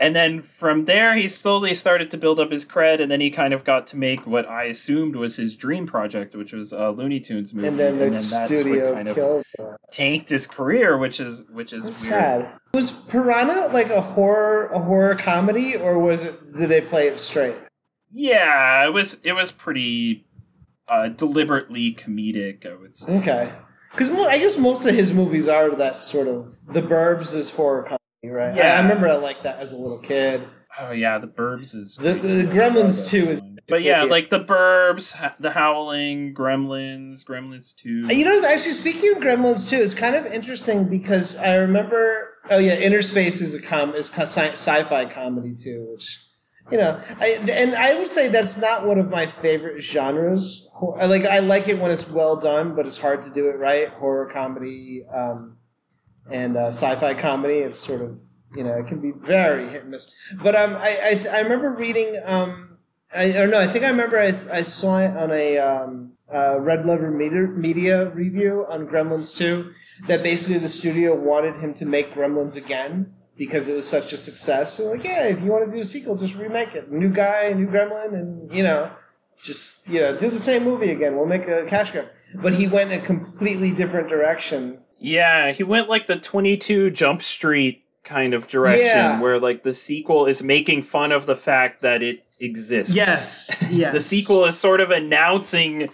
and then from there, he slowly started to build up his cred, and then he kind of got to make what I assumed was his dream project, which was a Looney Tunes movie. and then the that's studio what kind of her. tanked his career, which is which is That's weird. sad. Was Piranha like a horror a horror comedy, or was it? Did they play it straight? Yeah, it was it was pretty uh, deliberately comedic, I would say. Okay, because I guess most of his movies are that sort of. The Burbs is horror comedy, right? Yeah. I, remember I liked that as a little kid. Oh yeah, the Burbs is The, the Gremlins two is. But yeah, like the Burbs, the Howling, Gremlins, Gremlins Two. You know, actually, speaking of Gremlins too, it's kind of interesting because I remember. Oh yeah, Innerspace is a com is sci- sci-fi comedy too, which you know, I, and I would say that's not one of my favorite genres. Like I like it when it's well done, but it's hard to do it right. Horror comedy um, and uh, sci-fi comedy, it's sort of you know it can be very hit and miss. But um, I I, I remember reading um, I don't know. I think I remember I, I saw it on a um, uh, Red Letter Media, Media review on Gremlins 2 that basically the studio wanted him to make Gremlins again because it was such a success. So like, yeah, if you want to do a sequel, just remake it. New guy, new Gremlin, and you know, just you know, do the same movie again. We'll make a cash grab. But he went in a completely different direction. Yeah, he went like the 22 Jump Street kind of direction Yeah. where like the sequel is making fun of the fact that it exists. Yes, yes. The sequel is sort of announcing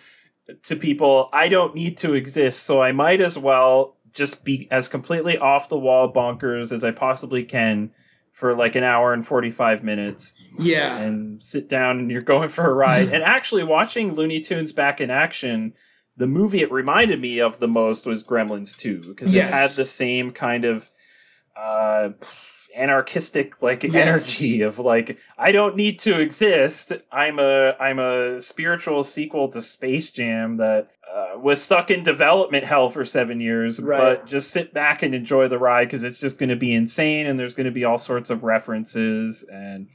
to people, I don't need to exist, so I might as well just be as completely off the wall bonkers as I possibly can for like an hour and 45 minutes Yeah. and sit down and you're going for a ride. and actually watching Looney Tunes back in action, the movie it reminded me of the most was Gremlins 2 because Yes. it had the same kind of uh anarchistic like Yes. energy of like I don't need to exist. I'm a I'm a spiritual sequel to Space Jam that uh, was stuck in development hell for seven years, Right. but just sit back and enjoy the ride because it's just going to be insane and there's going to be all sorts of references and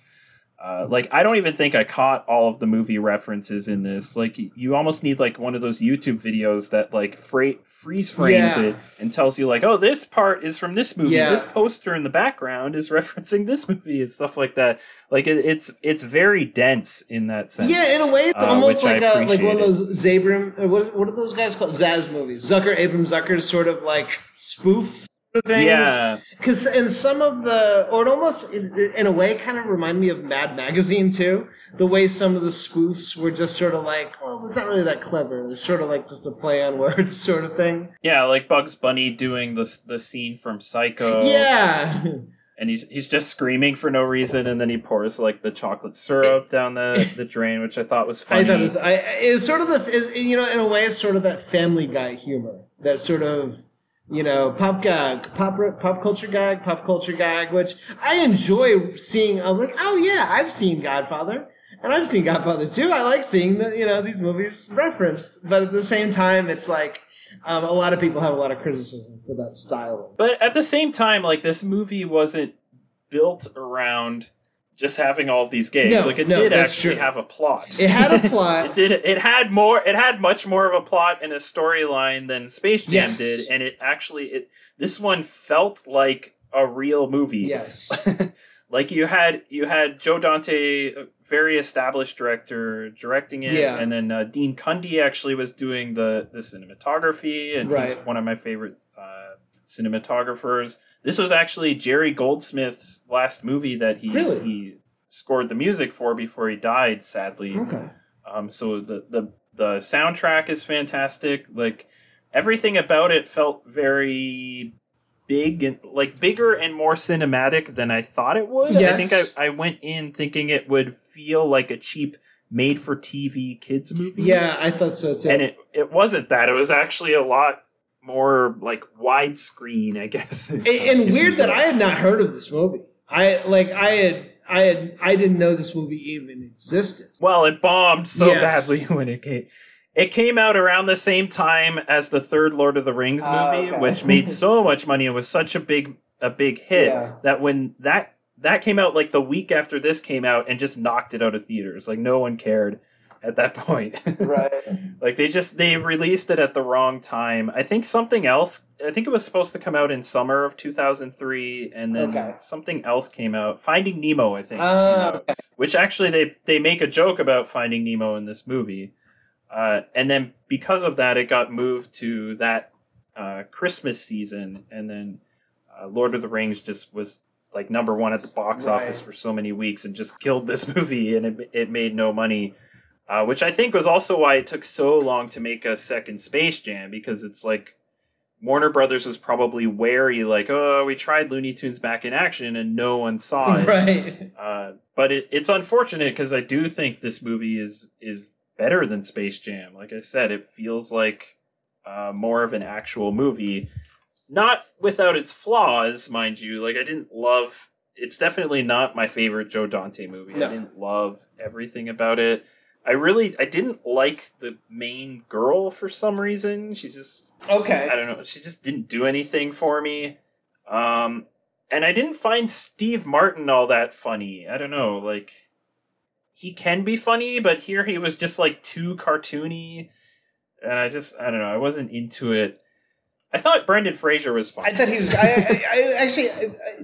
uh, like I don't even think I caught all of the movie references in this. Like you almost need like one of those YouTube videos that like fra- freeze frames Yeah. it and tells you like, oh, this part is from this movie. Yeah. This poster in the background is referencing this movie and stuff like that. Like it, it's it's very dense in that sense. Yeah, in a way, it's uh, almost like a, like one of those Zabram. What, what are those guys called? Zaz movies. Zucker, Abram Zucker's sort of like spoof things. Yeah. Because in some of the, or it almost, in in a way, kind of remind me of Mad Magazine too. The way some of the spoofs were just sort of like, well, it's not really that clever. It's sort of like just a play on words sort of thing. Yeah, like Bugs Bunny doing the the scene from Psycho. Yeah. and he's he's just screaming for no reason, and then he pours like the chocolate syrup down the the drain, which I thought was funny. I thought it was, I, it's sort of the, is, you know, in a way, it's sort of that Family Guy humor, that sort of, you know, pop gag, pop pop culture gag, pop culture gag, which I enjoy seeing. I'm like, oh yeah, I've seen Godfather, and I've seen Godfather too. I like seeing the, you know, these movies referenced, but at the same time, it's like um, a lot of people have a lot of criticism for that style. But at the same time, like this movie wasn't built around just having all these games. No, like it no, did actually true. have a plot. It had a plot. it did. It had more. It had much more of a plot and a storyline than Space Jam Yes. did, and it actually it this one felt like a real movie. Yes. like you had you had Joe Dante, a very established director, directing it, Yeah. and then uh, Dean Cundey actually was doing the the cinematography, and he's one of my favorite cinematographers. This was actually Jerry Goldsmith's last movie that he Really? he scored the music for before he died. Sadly, Okay. um, so the the the soundtrack is fantastic. Like everything about it felt very big and like bigger and more cinematic than I thought it would. I think I, I went in thinking it would feel like a cheap made for TV kids movie. Yeah, I thought so too. And it, it wasn't that. It was actually a lot more like widescreen, I guess. and, and weird that I had not heard of this movie. I like I had I had I didn't know this movie even existed. Well, it bombed so Yes. badly when it came. It came out around the same time as the third Lord of the Rings movie, Ah, okay. which made so much money and was such a big a big hit Yeah. that when that that came out like the week after this came out and just knocked it out of theaters. Like no one cared at that point. Right. like they just they released it at the wrong time. I think something else. I think it was supposed to come out in summer of 2003, and then Okay. something else came out. Finding Nemo, I think. came Ah, out which actually they they make a joke about finding Nemo in this movie, uh, and then because of that, it got moved to that uh, Christmas season, and then uh, Lord of the Rings just was like number one at the box Right. office for so many weeks and just killed this movie, and it it made no money. Uh, which I think was also why it took so long to make a second Space Jam because it's like Warner Brothers was probably wary, like, oh, we tried Looney Tunes back in action and no one saw it. right. Uh, but it, it's unfortunate because I do think this movie is is better than Space Jam. Like I said, it feels like uh, more of an actual movie, not without its flaws, mind you. Like I didn't love. It's definitely not my favorite Joe Dante movie. No. I didn't love everything about it. I really I didn't like the main girl for some reason. She just Okay. I don't know. She just didn't do anything for me. Um, and I didn't find Steve Martin all that funny. I don't know. Like, he can be funny, but here he was just like too cartoony. And I just, I don't know. I wasn't into it. I thought Brendan Fraser was fun. I thought he was. I, I, I actually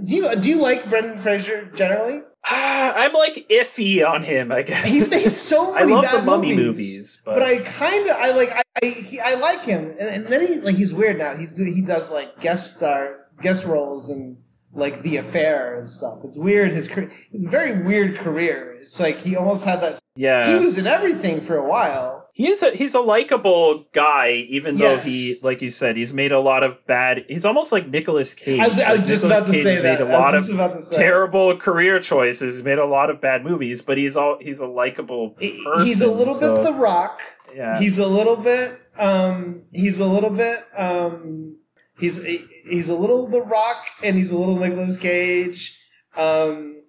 do you do you like Brendan Fraser generally? Ah, I'm like iffy on him, I guess. He's made so many. I love the Mummy movies, movies, but, but I kind of I like I I, he, I like him, and, and then he like he's weird now. He's he does like guest star guest roles and like The Affair and stuff. It's weird. His career, it's a very weird career. It's like he almost had that. Yeah, He was in everything for a while. He is a he's a likable guy, even though he, like you said, he's made a lot of bad. He's almost like Nicolas Cage. I was, I Like, just Nicolas about to Cage say has that. made a was lot of to say. terrible career choices. He's made a lot of bad movies, but he's all he's a likable person. He's a little so- bit The Rock. yeah. He's a little bit. Um, he's a little bit. Um, he's he's a little The Rock, and he's a little Nicolas Cage. Um,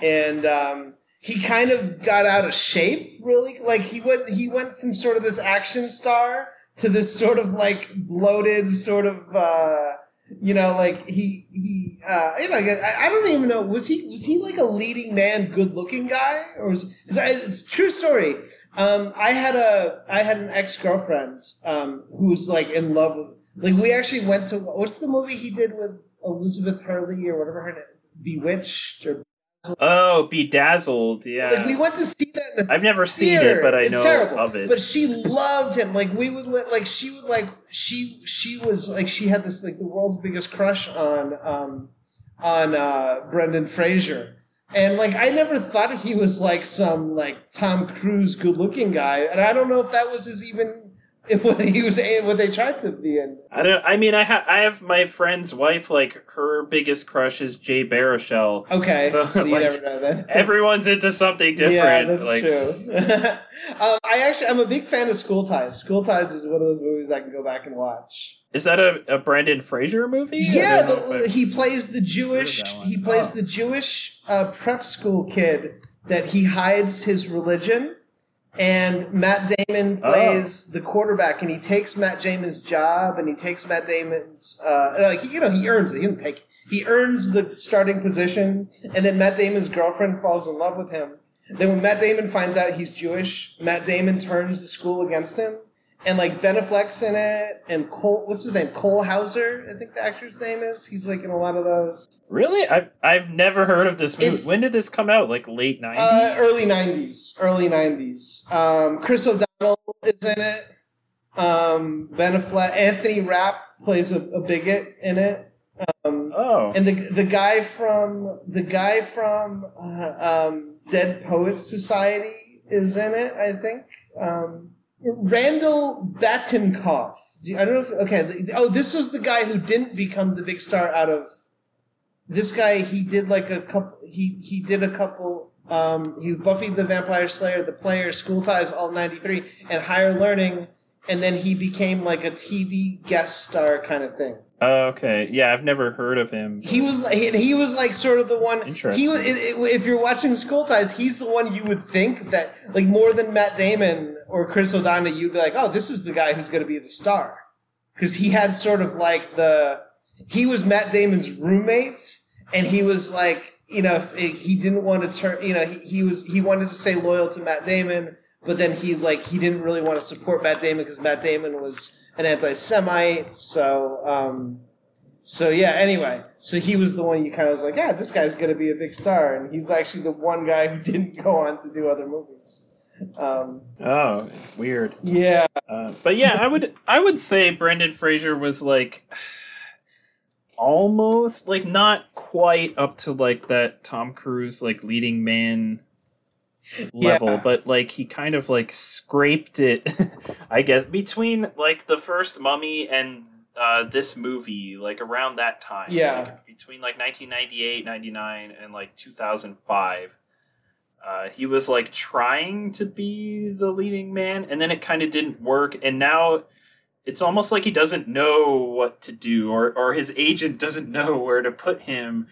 and um, he kind of got out of shape. Really, like he went he went from sort of this action star to this sort of like bloated sort of. Uh, you know, like he he uh, you know I, I don't even know was he was he like a leading man, good looking guy or was is that, true story? Um, I had a I had an ex girlfriend um, who was like in love with like we actually went to what's the movie he did with Elizabeth Hurley or whatever her name Bewitched or oh, bedazzled. Yeah. like we went to see that in the I've never seen theater. it, but I It's know terrible. of it. But she loved him. Like we would like she would like she she was like she had this like the world's biggest crush on um on uh Brendan Fraser. And like I never thought he was like some like Tom Cruise good looking guy. And I don't know if that was his even what he was what they tried to be in. I don't. I mean, I have. I have my friend's wife. Like her biggest crush is Jay Baruchel. Okay. So, So, you like, never know then. Everyone's into something different. Yeah, that's like, true. um, I actually, I'm a big fan of School Ties. School Ties is one of those movies I can go back and watch. Is that a, a Brendan Fraser movie? Yeah, the, he plays the Jewish. He plays Oh. the Jewish uh, prep school kid that he hides his religion, and Matt Damon Oh. plays the quarterback, and he takes Matt Damon's job, and he takes Matt Damon's uh, like you know he earns it. He didn't take. He earns the starting position, and then Matt Damon's girlfriend falls in love with him. Then when Matt Damon finds out he's Jewish, Matt Damon turns the school against him. And like Ben Affleck's in it, and Cole, what's his name? Cole Hauser, I think the actor's name is. He's like in a lot of those. really, I've I've never heard of this movie. It's- when did this come out? Like late nineties, Uh, early '90s, early '90s. Um, Chris O'Donnell is in it. Um, Ben Affleck, Anthony Rapp plays a, a bigot in it. Um, Oh, and the the guy from the guy from uh, um, Dead Poets Society is in it. I think. Randall Batinkoff. Do I don't know if okay. Oh, this was the guy who didn't become the big star out of. This guy, he did like a couple. He he did a couple. Um, he Buffy the Vampire Slayer, The Player, School Ties, all ninety three, and Higher Learning, and then he became like a TV guest star kind of thing. Oh, okay. Yeah, I've never heard of him. He was like he, he was like sort of the one. That's interesting. He was, if you're watching School Ties, he's the one you would think that like more than Matt Damon or Chris O'Donnell, you'd be like, oh, this is the guy who's going to be the star because he had sort of like the he was Matt Damon's roommate, and he was like you know he didn't want to turn you know he, he was he wanted to stay loyal to Matt Damon, but then he's like he didn't really want to support Matt Damon because Matt Damon was an anti-Semite, so. um so yeah, anyway, so he was the one you kind of was like, yeah, this guy's gonna be a big star, and he's actually the one guy who didn't go on to do other movies. Um, Oh, weird. yeah, Uh, but yeah, I would I would say Brendan Fraser was like almost like not quite up to like that Tom Cruise like leading man level, Yeah. but like he kind of like scraped it I guess between like the first Mummy and uh this movie like around that time. Yeah. Like, between like 1998, 99 and like 2005. Uh, he was like trying to be the leading man, and then it kind of didn't work. And now it's almost like he doesn't know what to do, or or his agent doesn't know where to put him.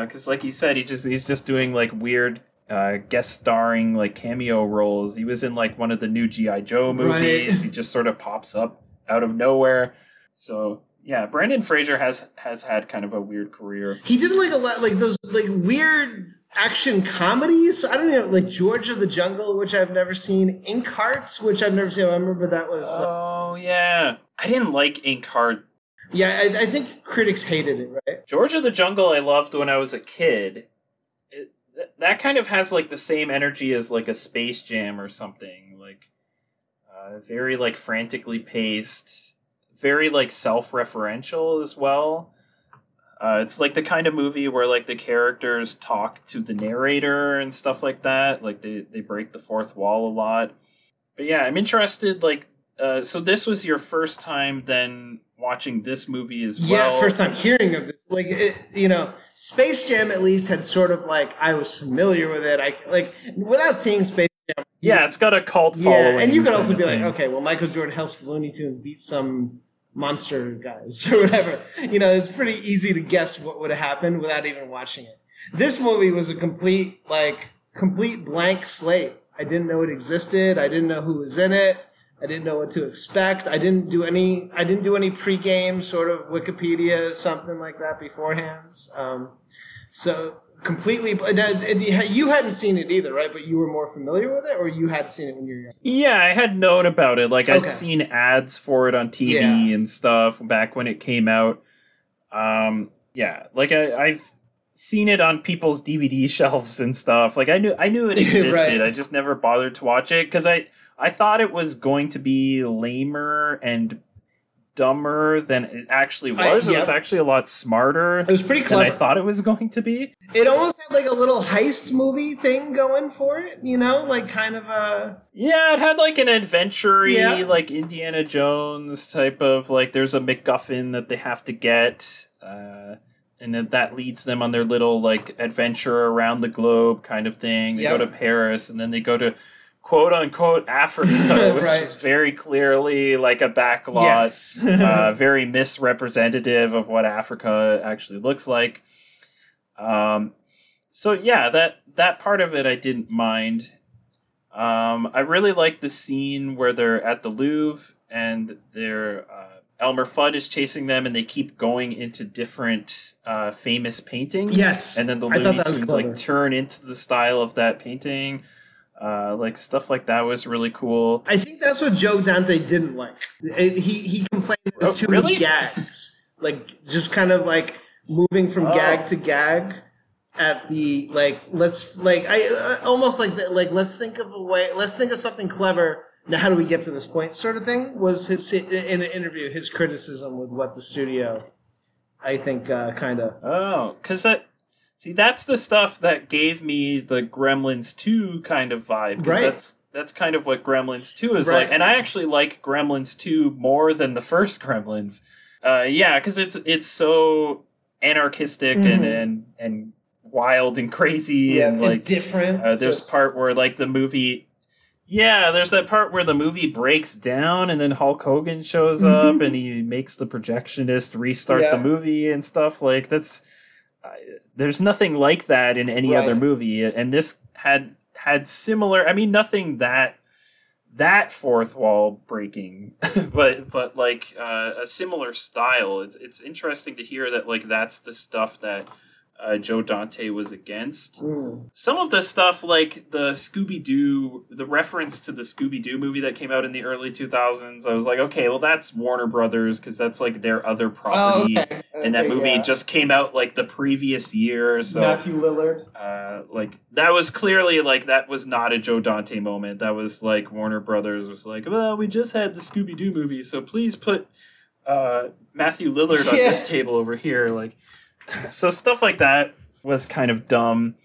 Because, like he said, he just he's just doing like weird uh, guest starring like cameo roles. He was in like one of the new GI Joe movies. Right. He just sort of pops up out of nowhere. So yeah, Brendan Fraser has has had kind of a weird career. he did like a lot, like those like weird action comedies. I don't know, like George of the Jungle, which I've never seen, Inkheart, which I've never seen. I remember that was. uh, Oh yeah, I didn't like Inkheart. yeah, I, I think critics hated it, right? George of the Jungle I loved when I was a kid. It, th- that kind of has like the same energy as like a Space Jam or something. Like uh, very like frantically paced, very like self-referential as well. Uh, it's like the kind of movie where like the characters talk to the narrator and stuff like that. Like they they break the fourth wall a lot. But yeah, I'm interested. Like, uh, so this was your first time then watching this movie as well. Yeah, first time hearing of this. Like, it, you know, Space Jam at least had sort of like I was familiar with it. I like without seeing Space Jam. Yeah, it's got a cult following. Yeah, and you could also be like, okay, well, Michael Jordan helps the Looney Tunes beat some monster guys or whatever. You know, it's pretty easy to guess what would have happened without even watching it. This movie was a complete, like, complete blank slate. I didn't know it existed. I didn't know who was in it. I didn't know what to expect. I didn't do any. I didn't do any pregame sort of Wikipedia something like that beforehand. Um, so completely. You hadn't seen it either, right? But you were more familiar with it, or you had seen it when you were young. Yeah, I had known about it. Like I'd seen ads for it on TV Yeah. and stuff back when it came out. Um, yeah, like I, I've seen it on people's DVD shelves and stuff. Like I knew I knew it existed. Right. I just never bothered to watch it because I I thought it was going to be lamer and dumber than it actually I- was. It was actually a lot smarter It was pretty than I thought it was going to be. it almost had like a little heist movie thing going for it, you know, like kind of a Yeah, it had like an adventure Yeah. like Indiana Jones type of like there's a MacGuffin that they have to get, uh, and then that leads them on their little like adventure around the globe kind of thing. They Yep. go to Paris and then they go to quote unquote Africa, which Right. is very clearly like a backlot, yes, uh, very misrepresentative of what Africa actually looks like. Um, so yeah, that that part of it I didn't mind. Um, I really like the scene where they're at the Louvre and they're uh, Elmer Fudd is chasing them, and they keep going into different uh, famous paintings. Yes. and then the Looney Tunes like turn into the style of that painting. Uh, like stuff like that was really cool. I think that's what Joe Dante didn't like. It- he he complained it was Oh, too really? many gags, like just kind of like moving from Oh. gag to gag. At the like, let's like I uh, almost like that. Like, let's think of a way. Let's think of something clever. Now, how do we get to this point? Sort of thing was his in an interview his criticism with what the studio, I think, uh, kind of Oh, because that see that's the stuff that gave me the Gremlins two kind of vibe. Right. That's that's kind of what Gremlins two is Right. like, and I actually like Gremlins two more than the first Gremlins. Uh, yeah, because it's it's so anarchistic and Mhm. and and wild and crazy and like different. uh, there's just- part where like the movie. Yeah, there's that part where the movie breaks down and then Hulk Hogan shows up and he makes the projectionist restart the movie and stuff. Like that's there's nothing like that in any other movie, and this had had similar. I mean, nothing that that fourth wall breaking, but but like uh, a similar style. It's it's interesting to hear that like that's the stuff that uh, Joe Dante was against Mm. some of the stuff like the Scooby Doo, the reference to the Scooby Doo movie that came out in the early 2000s, I was like, okay, well, that's Warner Brothers because that's like their other property. And that Oh, Okay, movie yeah. just came out like the previous year. So, Matthew Lillard. uh, like, that was clearly like, that was not a Joe Dante moment. That was like Warner Brothers was like, well, we just had the Scooby Doo movie, so please put uh, Matthew Lillard on this table over here. Like, so stuff like that was kind of dumb.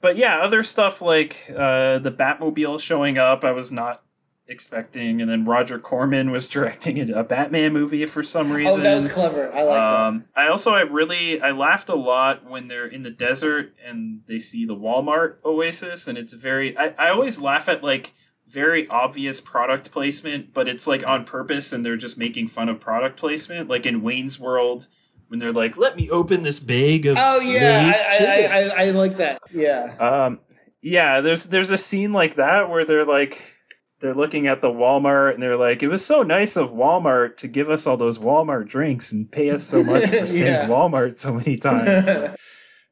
But yeah, other stuff like uh, the Batmobile showing up, I was not expecting, and then Roger Corman was directing a a Batman movie for some reason. Oh, that was clever. I like Um, I also I really I laughed a lot when they're in the desert and they see the Walmart oasis, and it's very I, I always laugh at like very obvious product placement, but it's like on purpose, and they're just making fun of product placement, like in Wayne's World when they're like, "Let me open this bag of. Oh yeah, I, I, I. I, like that. Yeah. Um, yeah, there's there's a scene like that where they're like they're looking at the Walmart and they're like, it was so nice of Walmart to give us all those Walmart drinks and pay us so much for saying Yeah. Walmart so many times.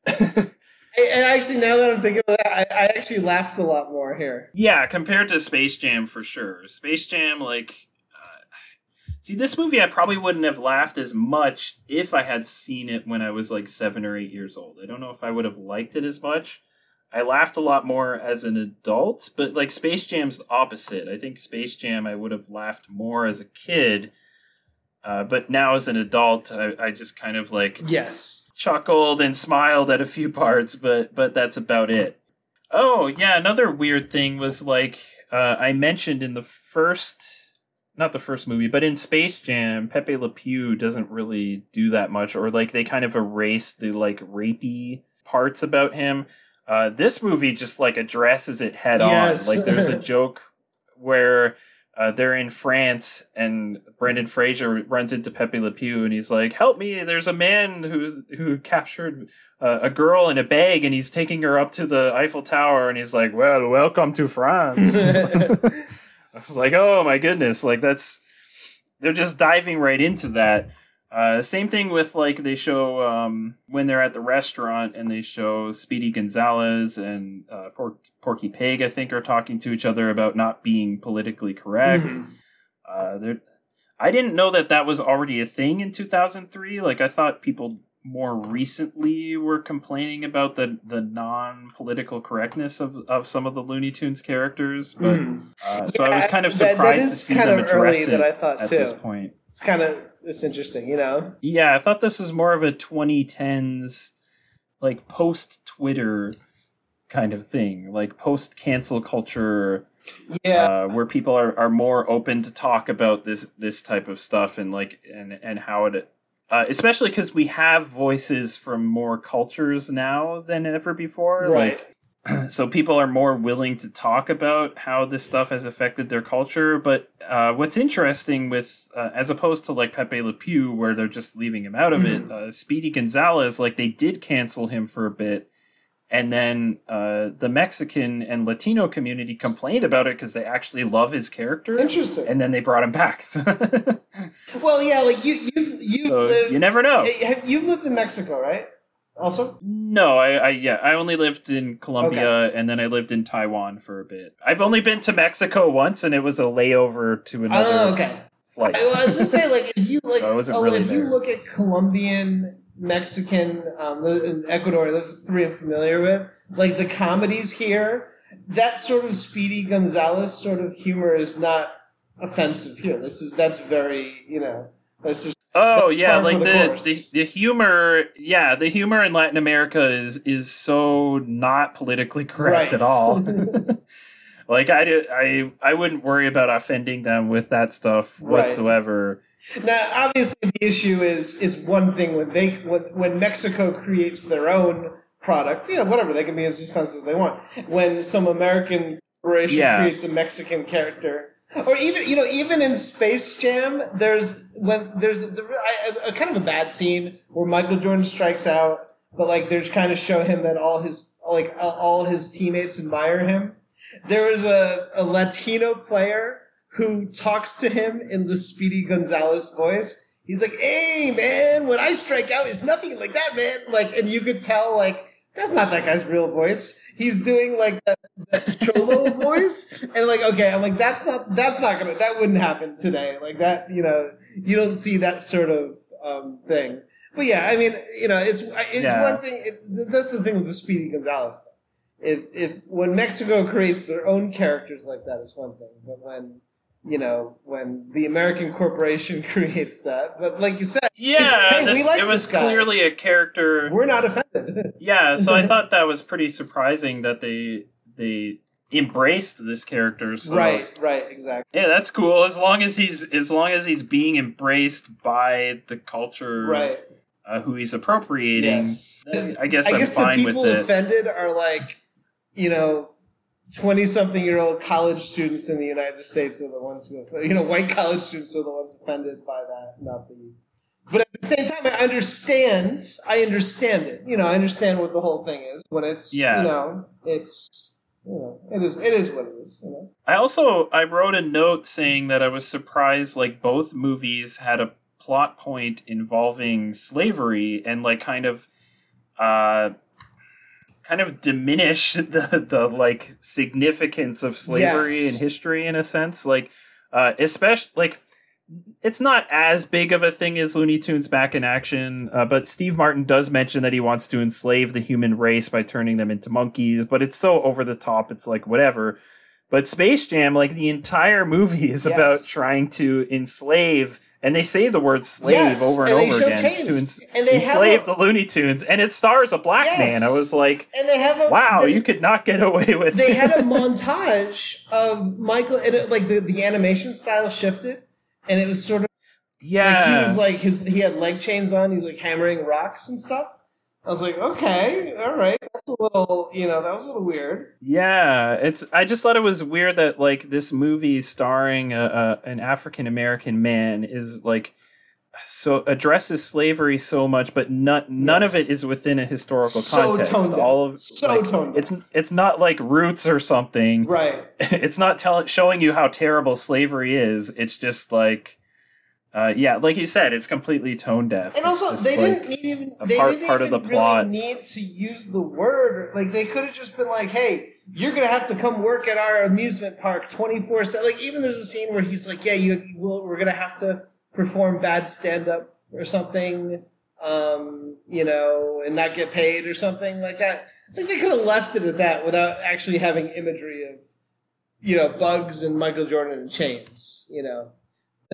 And actually, now that I'm thinking of that, I, I actually laughed a lot more here. yeah, compared to Space Jam for sure. Space Jam, like, see, this movie I probably wouldn't have laughed as much if I had seen it when I was like seven or eight years old. I don't know if I would have liked it as much. I laughed a lot more as an adult, but like Space Jam's the opposite. I think Space Jam I would have laughed more as a kid. Uh, but now as an adult, I, I just kind of like Yes. chuckled and smiled at a few parts, but but that's about it. Oh yeah, another weird thing was like uh, I mentioned in the first, not the first movie, but in Space Jam, Pepe Le Pew doesn't really do that much, or like they kind of erase the like rapey parts about him. Uh, this movie just like addresses it head Yes. on. Like there's a joke where uh, they're in France and Brendan Fraser runs into Pepe Le Pew and he's like, "Help me! There's a man who who captured uh, a girl in a bag and he's taking her up to the Eiffel Tower." And he's like, "Well, welcome to France." I was like, "Oh my goodness!" Like that's they're just diving right into that. Uh, same thing with like they show um, when they're at the restaurant and they show Speedy Gonzalez and uh, Por- Porky Pig, I think, are talking to each other about not being politically correct. Mhm. Uh, there, I didn't know that that was already a thing in 2003. Like I thought people more recently were complaining about the the non political correctness of of some of the Looney Tunes characters, but Mhm. uh, so I was kind of That- that surprised to is see kind them of address it that I thought at too. this point. It's kind of it's interesting, you know. Yeah, I thought this was more of a 2010s, like post Twitter kind of thing, like post cancel culture, Yeah. uh, where people are, are more open to talk about this this type of stuff and like and and how it. Uh, especially because we have voices from more cultures now than ever before. Right. Like, so people are more willing to talk about how this stuff has affected their culture. But uh, what's interesting with, uh, as opposed to like Pepe Le Pew, where they're just leaving him out of Mm-hmm. it, uh, Speedy Gonzalez, like they did cancel him for a bit. And then uh, the Mexican and Latino community complained about it because they actually love his character. Interesting. And then they brought him back. well, yeah, like you you've you've So, lived, you never know. You've lived in Mexico, right? Also. No, I, I yeah, I only lived in Colombia and then I lived in Taiwan for a bit. I've only been to Mexico once, and it was a layover to another Oh, okay. flight. I, was gonna say, like, if you like, So oh, really if you look at Colombian, Mexican, um, in Ecuador, those three I'm familiar with. Like the comedies here, that sort of Speedy Gonzalez sort of humor is not offensive here. This is that's very, you know, that's just oh yeah, like the the, the humor, yeah, the humor in Latin America is is so not politically correct Right. at all. like I did, I I wouldn't worry about offending them with that stuff Right. Now, obviously, the issue is is one thing when they when, when Mexico creates their own product, you know, whatever they can be as offensive as they want. When some American corporation Yeah. creates a Mexican character, or even you know, even in Space Jam, there's when there's the, I, a, kind of a bad scene where Michael Jordan strikes out, but like there's kind of show him that all his like all his teammates admire him. There was a, a Latino player who talks to him in the Speedy Gonzalez voice. He's like, "Hey, man, when I strike out, it's nothing like that, man." Like, and you could tell, like, that's not that guy's real voice. He's doing like that, that cholo voice, and like, okay, I'm like, that's not, that's not gonna, that wouldn't happen today. Like that, you know, you don't see that sort of um, thing. But yeah, I mean, you know, it's it's Yeah. one thing. It, that's the thing with the Speedy Gonzalez thing. If if when Mexico creates their own characters like that, it's one thing. But when you know when the American corporation creates that, but like you said, Yeah, hey, this- like it was clearly a character. we're not offended. Yeah, so I thought that was pretty surprising that they they embraced this character. So, right, right, exactly. Yeah, that's cool. As long as he's as long as he's being embraced by the culture, Right. uh, who he's appropriating. Yes. I guess I I'm guess the fine with people it. offended are like, you know, twenty-something-year-old college students in the United States are the ones who, you know, white college students are the ones offended by that, not the. But at the same time, I understand. I understand it. You know, I understand what the whole thing is when it's. Yeah. You know, it's. You know, it is. It is what it is. You know. I also I wrote a note saying that I was surprised like both movies had a plot point involving slavery and like kind of uh kind of diminish the the like significance of slavery Yes. in history in a sense like uh especially like it's not as big of a thing as Looney Tunes back in action, uh, but Steve Martin does mention that he wants to enslave the human race by turning them into monkeys, but it's so over the top, it's like whatever. But Space Jam, like the entire movie is Yes. about trying to enslave and they say the word slave Yes, over and, and over again chains. to ens- And they enslave a- the Looney Tunes, and it stars a black Yes. man. I was like, And they have a wow, they- you could not get away with they had a montage of Michael, and it, like the, the animation style shifted, and it was sort of yeah, like he was like his he had leg chains on, he was like hammering rocks and stuff. I was like, okay, all right, that's a little, you know, that was a little weird. Yeah, it's. I just thought it was weird that like this movie starring a, a, an African American man is like so addresses slavery so much, but not none of it is within a historical So context. All of So like, it's it's not like Roots or something. Right. It's not telling showing you how terrible slavery is. It's just like. Uh, yeah, like you said, it's completely tone deaf. And also, they didn't need even they part- didn't part of even the plot. really need to use the word. Like they could have just been like, "Hey, you're gonna have to come work at our amusement park 24 7 Like even there's a scene where he's like, "Yeah, you, you will. We're gonna have to perform bad stand up or something, um, you know, and not get paid or something like that." Like they could have left it at that without actually having imagery of, you know, bugs and Michael Jordan and chains. You know,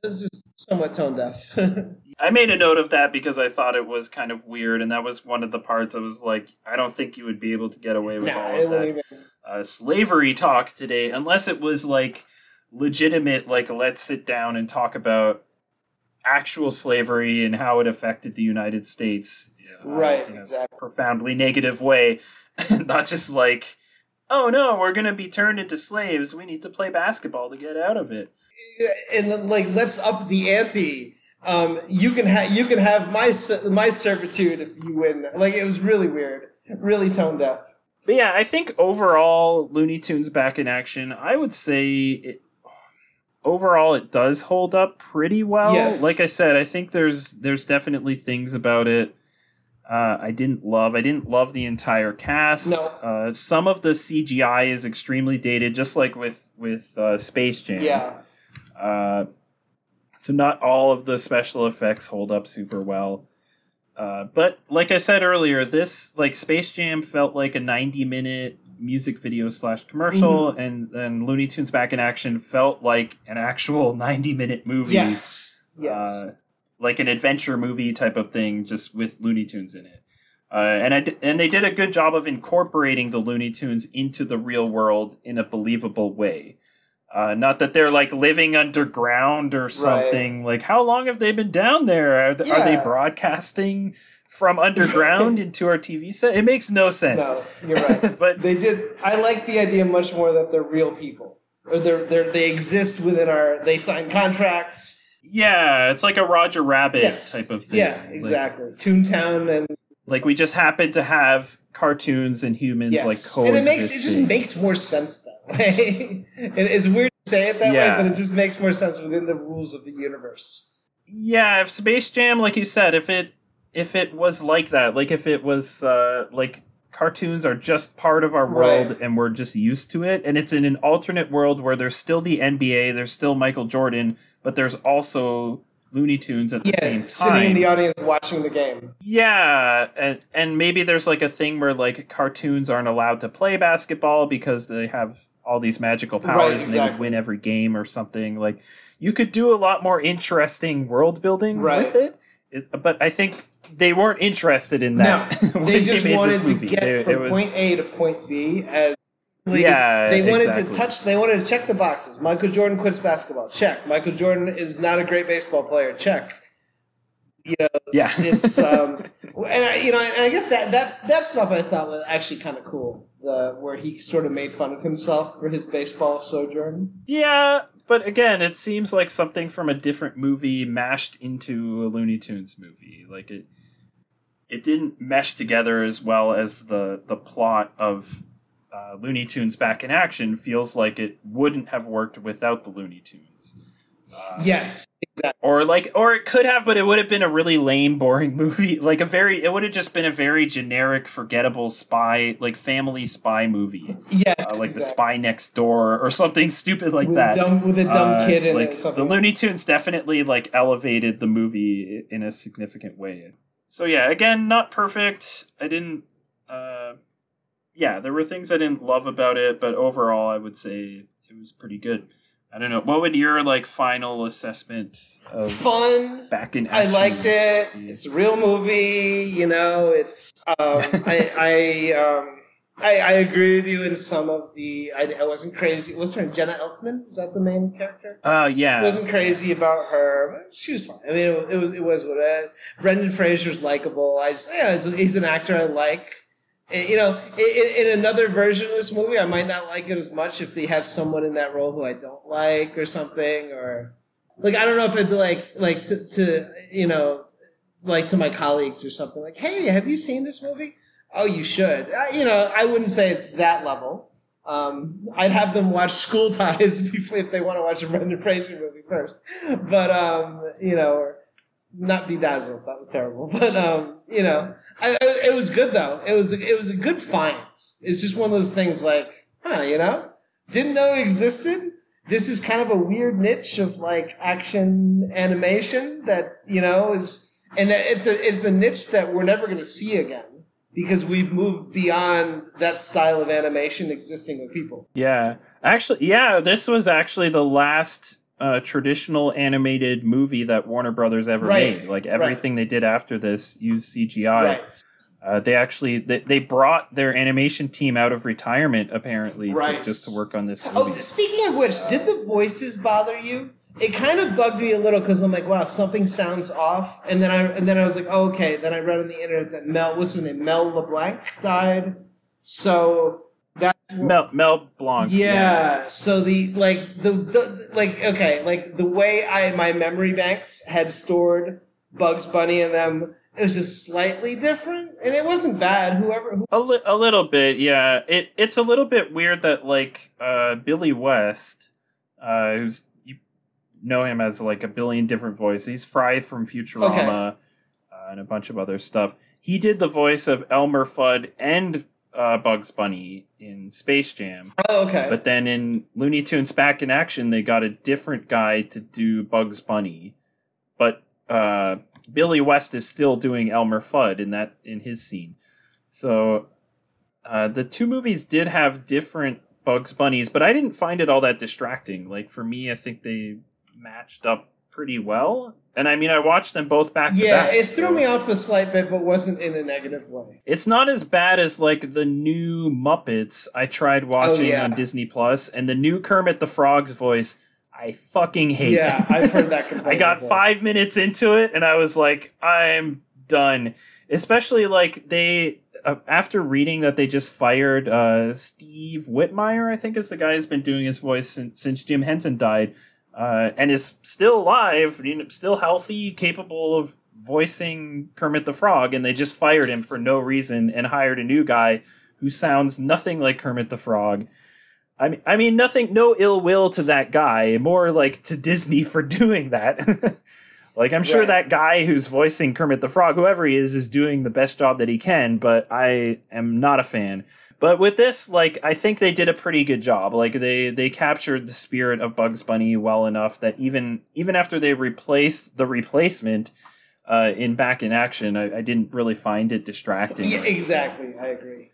it was just somewhat tone deaf. I made a note of that because I thought it was kind of weird, and that was one of the parts I was like, I don't think you would be able to get away with all of that even. uh, slavery talk today, unless it was like legitimate, like let's sit down and talk about actual slavery and how it affected the United States, uh, Right, in a exactly. profoundly negative way, not just like. Oh no, we're gonna be turned into slaves. We need to play basketball to get out of it. And then, like let's up the ante. Um, you can have you can have my my servitude if you win. Like it was really weird, really tone deaf. But yeah, I think overall, Looney Tunes back in action, I would say it, overall it does hold up pretty well. Yes. Like I said, I think there's there's definitely things about it uh, I didn't love. I didn't love the entire cast. No. Uh, some of the CGI is extremely dated, just like with with uh, Space Jam. Yeah, Uh, so not all of the special effects hold up super well. Uh, but like I said earlier, this like Space Jam felt like a 90 minute music video slash commercial, and then Looney Tunes Back in Action felt like an actual 90 minute movie. yes, yes. Uh, like an adventure movie type of thing, just with Looney Tunes in it. Uh, and I and they did a good job of incorporating the Looney Tunes into the real world in a believable way. Uh, not that they're like living underground or something. Like, how long have they been down there? Are, th- are they broadcasting from underground into our TV set? It makes no sense. no, you're right. but they did. I like the idea much more that they're real people, or they're they they exist within our. They sign contracts. yeah, it's like a Roger Rabbit Yes. type of thing. Yeah, Like- exactly. Toontown and Like, we just happen to have cartoons and humans yes. like and it makes it just makes more sense that way. it, it's weird to say it that Yeah. way, but it just makes more sense within the rules of the universe. yeah if space jam like you said if it if it was like that like if it was uh like cartoons are just part of our world Right. and we're just used to it and it's in an alternate world where there's still the nba there's still michael jordan but there's also looney tunes at the yeah, same sitting in the audience watching the game. yeah and and maybe there's like a thing where like cartoons aren't allowed to play basketball because they have all these magical powers Right, and they would win every game or something like you could do a lot more interesting world building Right. with it. it but i think they weren't interested in that No, when they just made wanted this to get They- from was- point A to point B as Yeah, they wanted exactly. to touch. They wanted to check the boxes. Michael Jordan quits basketball. Check. Michael Jordan is not a great baseball player. Check. You know, yeah it's um, and I, you know, and I guess that that that stuff I thought was actually kind of cool. The where he sort of made fun of himself for his baseball sojourn. yeah but again it seems like something from a different movie mashed into a looney tunes movie like it it didn't mesh together as well as the the plot of uh, Looney Tunes Back in Action feels like it wouldn't have worked without the Looney Tunes. Uh, Yes, exactly. or like or it could have but it would have been a really lame boring movie like a very it would have just been a very generic forgettable spy like family spy movie Yes, uh, like the spy next door or something stupid like with that dumb, with a dumb Uh, kid in like it. Something. the Looney Tunes definitely like elevated the movie in a significant way. So yeah, again, not perfect. I didn't. Yeah, there were things I didn't love about it, but overall, I would say it was pretty good. I don't know. What would your like final assessment of Fun. back in action? I liked it. be? It's a real movie. You know, it's. Um, I I, um, I I agree with you in some of the. I, I wasn't crazy. What's her name? Jenna Elfman? Is that the main character? Uh, yeah. I wasn't crazy about her. She was fine. I mean, it, it was it was what. Brendan Fraser's likable. I just, yeah, he's an actor I like. You know, in, in another version of this movie, I might not like it as much if they have someone in that role who I don't like or something, or like I don't know if I'd be like like to, to you know like to my colleagues or something like, hey, have you seen this movie? Oh, you should. You know, I wouldn't say it's that level. Um, I'd have them watch School Ties before, if they want to watch a Brendan Fraser movie first. But um, you know, not Bedazzled. That was terrible. But um, you know, I, I, it was good though. It was it was a good find. It's just one of those things like, huh, you know, didn't know existed. This is kind of a weird niche of like action animation that you know is, and it's a it's a niche that we're never going to see again because we've moved beyond that style of animation existing with people. Yeah, actually, yeah. This was actually the last uh, traditional animated movie that Warner Brothers ever Right, made. Like right. everything they did after this used CGI. Right. Uh, they actually they, they brought their animation team out of retirement apparently Right. to, just to work on this Oh, movie. speaking of which, did the voices bother you? It kind of bugged me a little because I'm like, wow, something sounds off. And then I and then I was like, oh, okay. Then I read on the internet that Mel, what's his name, Mel LeBlanc died. So that's Mel Mel Blanc. yeah. So the like the, the like okay like the way I my memory banks had stored Bugs Bunny in them, it was just slightly different, and it wasn't bad. Whoever who, A, li- a little bit, yeah. It it's a little bit weird that like uh, Billy West, uh, who's you know him as like a billion different voices. He's Fry from Futurama uh, and a bunch of other stuff. He did the voice of Elmer Fudd and uh, Bugs Bunny in Space Jam, oh okay but then in Looney Tunes Back in Action, they got a different guy to do Bugs Bunny, but uh, Billy West is still doing Elmer Fudd in that in his scene. So uh, the two movies did have different Bugs Bunnies, but I didn't find it all that distracting. Like for me, I think they matched up pretty well. And I mean, I watched them both back to yeah, back. it threw so- me off a slight bit, but wasn't in a negative way. It's not as bad as like the new Muppets I tried watching Oh, yeah. on Disney Plus, and the new Kermit the Frog's voice. I fucking hate. Yeah, I've heard that. I got before. five minutes into it, and I was like, I'm done. Especially like they uh, after reading that they just fired uh, Steve Whitmire, I think is the guy who's been doing his voice since, since Jim Henson died, uh, and is still alive, you know, still healthy, capable of voicing Kermit the Frog, and they just fired him for no reason and hired a new guy who sounds nothing like Kermit the Frog. I mean, I mean, nothing, no ill will to that guy, more like to Disney for doing that. like, I'm sure Right. that guy who's voicing Kermit the Frog, whoever he is, is doing the best job that he can, but I am not a fan. But with this, like, I think they did a pretty good job. Like, they they captured the spirit of Bugs Bunny well enough that even even after they replaced the replacement uh, in Back in Action, I, I didn't really find it distracting. Yeah, exactly. I agree.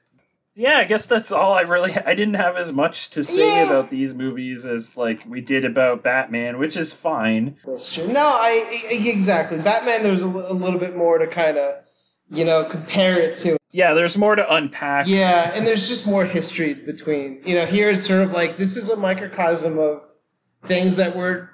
yeah, I guess that's all I really. I didn't have as much to say Yeah. about these movies as like we did about Batman, which is fine. That's true. No, I exactly. Batman. There was a, li- a little bit more to kind of, you know, compare it to. Yeah, there's more to unpack. Yeah, and there's just more history between. You know, here is sort of like this is a microcosm of things that were.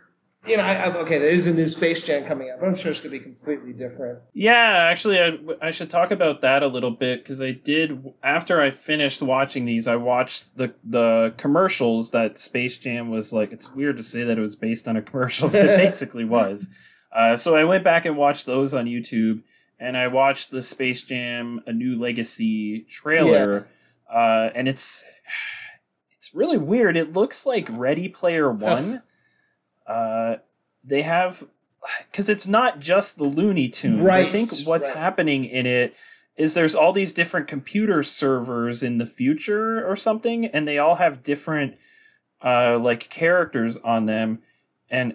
You know, I, I, okay, there is a new Space Jam coming up. but I'm sure it's going to be completely different. Yeah, actually, I, I should talk about that a little bit because I did after I finished watching these. I watched the the commercials that Space Jam was like. It's weird to say that it was based on a commercial, but it basically was. Uh, so I went back and watched those on YouTube, and I watched the Space Jam: A New Legacy trailer, uh, and it's it's really weird. It looks like Ready Player One. uh, they have because it's not just the Looney Tunes. I think what's right. happening in it is there's all these different computer servers in the future or something, and they all have different uh, like characters on them. And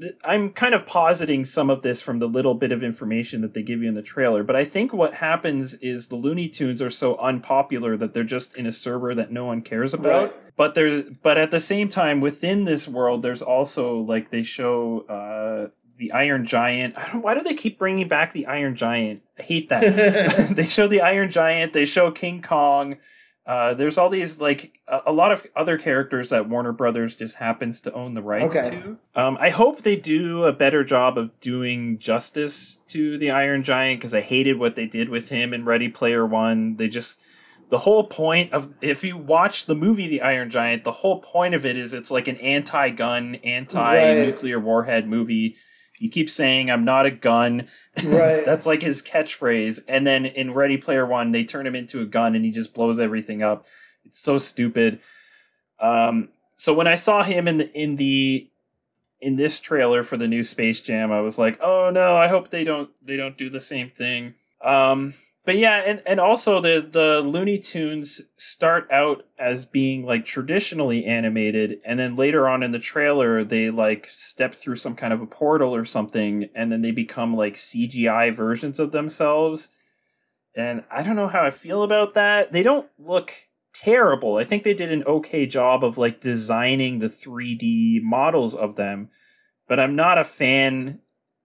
th- I'm kind of positing some of this from the little bit of information that they give you in the trailer. But I think what happens is the Looney Tunes are so unpopular that they're just in a server that no one cares about. Right. but there but at the same time within this world there's also like they show uh the iron giant I don't, why do they keep bringing back the iron giant i hate that they show the iron giant they show king kong uh, there's all these like a, a, lot of other characters that Warner Brothers just happens to own the rights okay. to. Um, I hope they do a better job of doing justice to the Iron Giant because I hated what they did with him in Ready Player One. They just the whole point of if you watch the movie The Iron Giant, the whole point of it is it's like an anti-gun, anti-nuclear right. warhead movie. He keeps saying, "I'm not a gun." Right. That's like his catchphrase. And then in Ready Player One, they turn him into a gun, and he just blows everything up. It's so stupid. Um, so when I saw him in the in the in this trailer for the new Space Jam, I was like, "Oh no! I hope they don't they don't do the same thing." Um, but yeah, and, and also the the Looney Tunes start out as being like traditionally animated, and then later on in the trailer they like step through some kind of a portal or something, and then they become like CGI versions of themselves. And I don't know how I feel about that. They don't look terrible. I think they did an okay job of like designing the 3D models of them, but I'm not a fan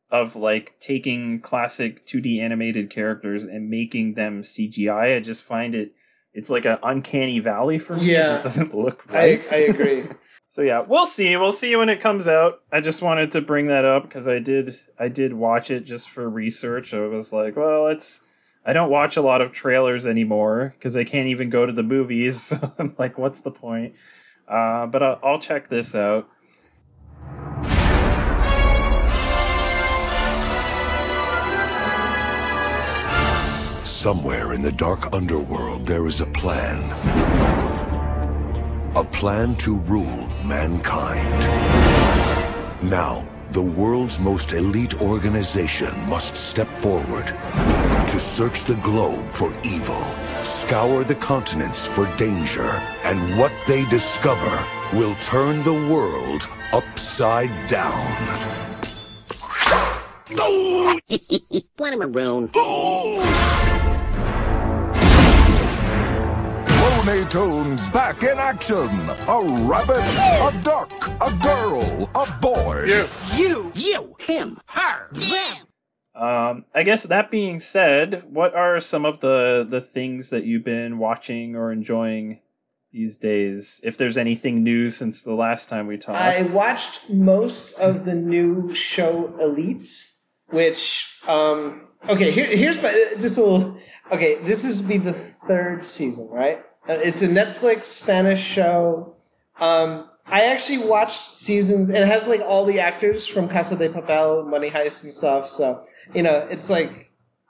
of like taking classic 2D animated characters and making them CGI. I just find it it's like an uncanny valley for me. Yeah. It just doesn't look right. I, I agree. so yeah, we'll see. We'll see when it comes out. I just wanted to bring that up because I did I did watch it just for research. I was like, well, it's I don't watch a lot of trailers anymore because I can't even go to the movies. So I'm like, what's the point? Uh, but I'll, I'll check this out. Somewhere in the dark underworld, there is a plan. A plan to rule mankind. Now, the world's most elite organization must step forward to search the globe for evil, scour the continents for danger, and what they discover will turn the world upside down. Him maroon. Looney Tunes back in action. A rabbit, a duck, a girl, a boy. You. You. You. Him. Her. Them. Um, I guess that being said, what are some of the the things that you've been watching or enjoying these days? If there's anything new since the last time we talked, I watched most of the new show Elite, which um, okay, here, here's my just a little. Okay, this is be the third season, right? Uh, it's a Netflix Spanish show. Um, I actually watched seasons. It has like all the actors from Casa de Papel, Money Heist, and stuff. So you know, it's like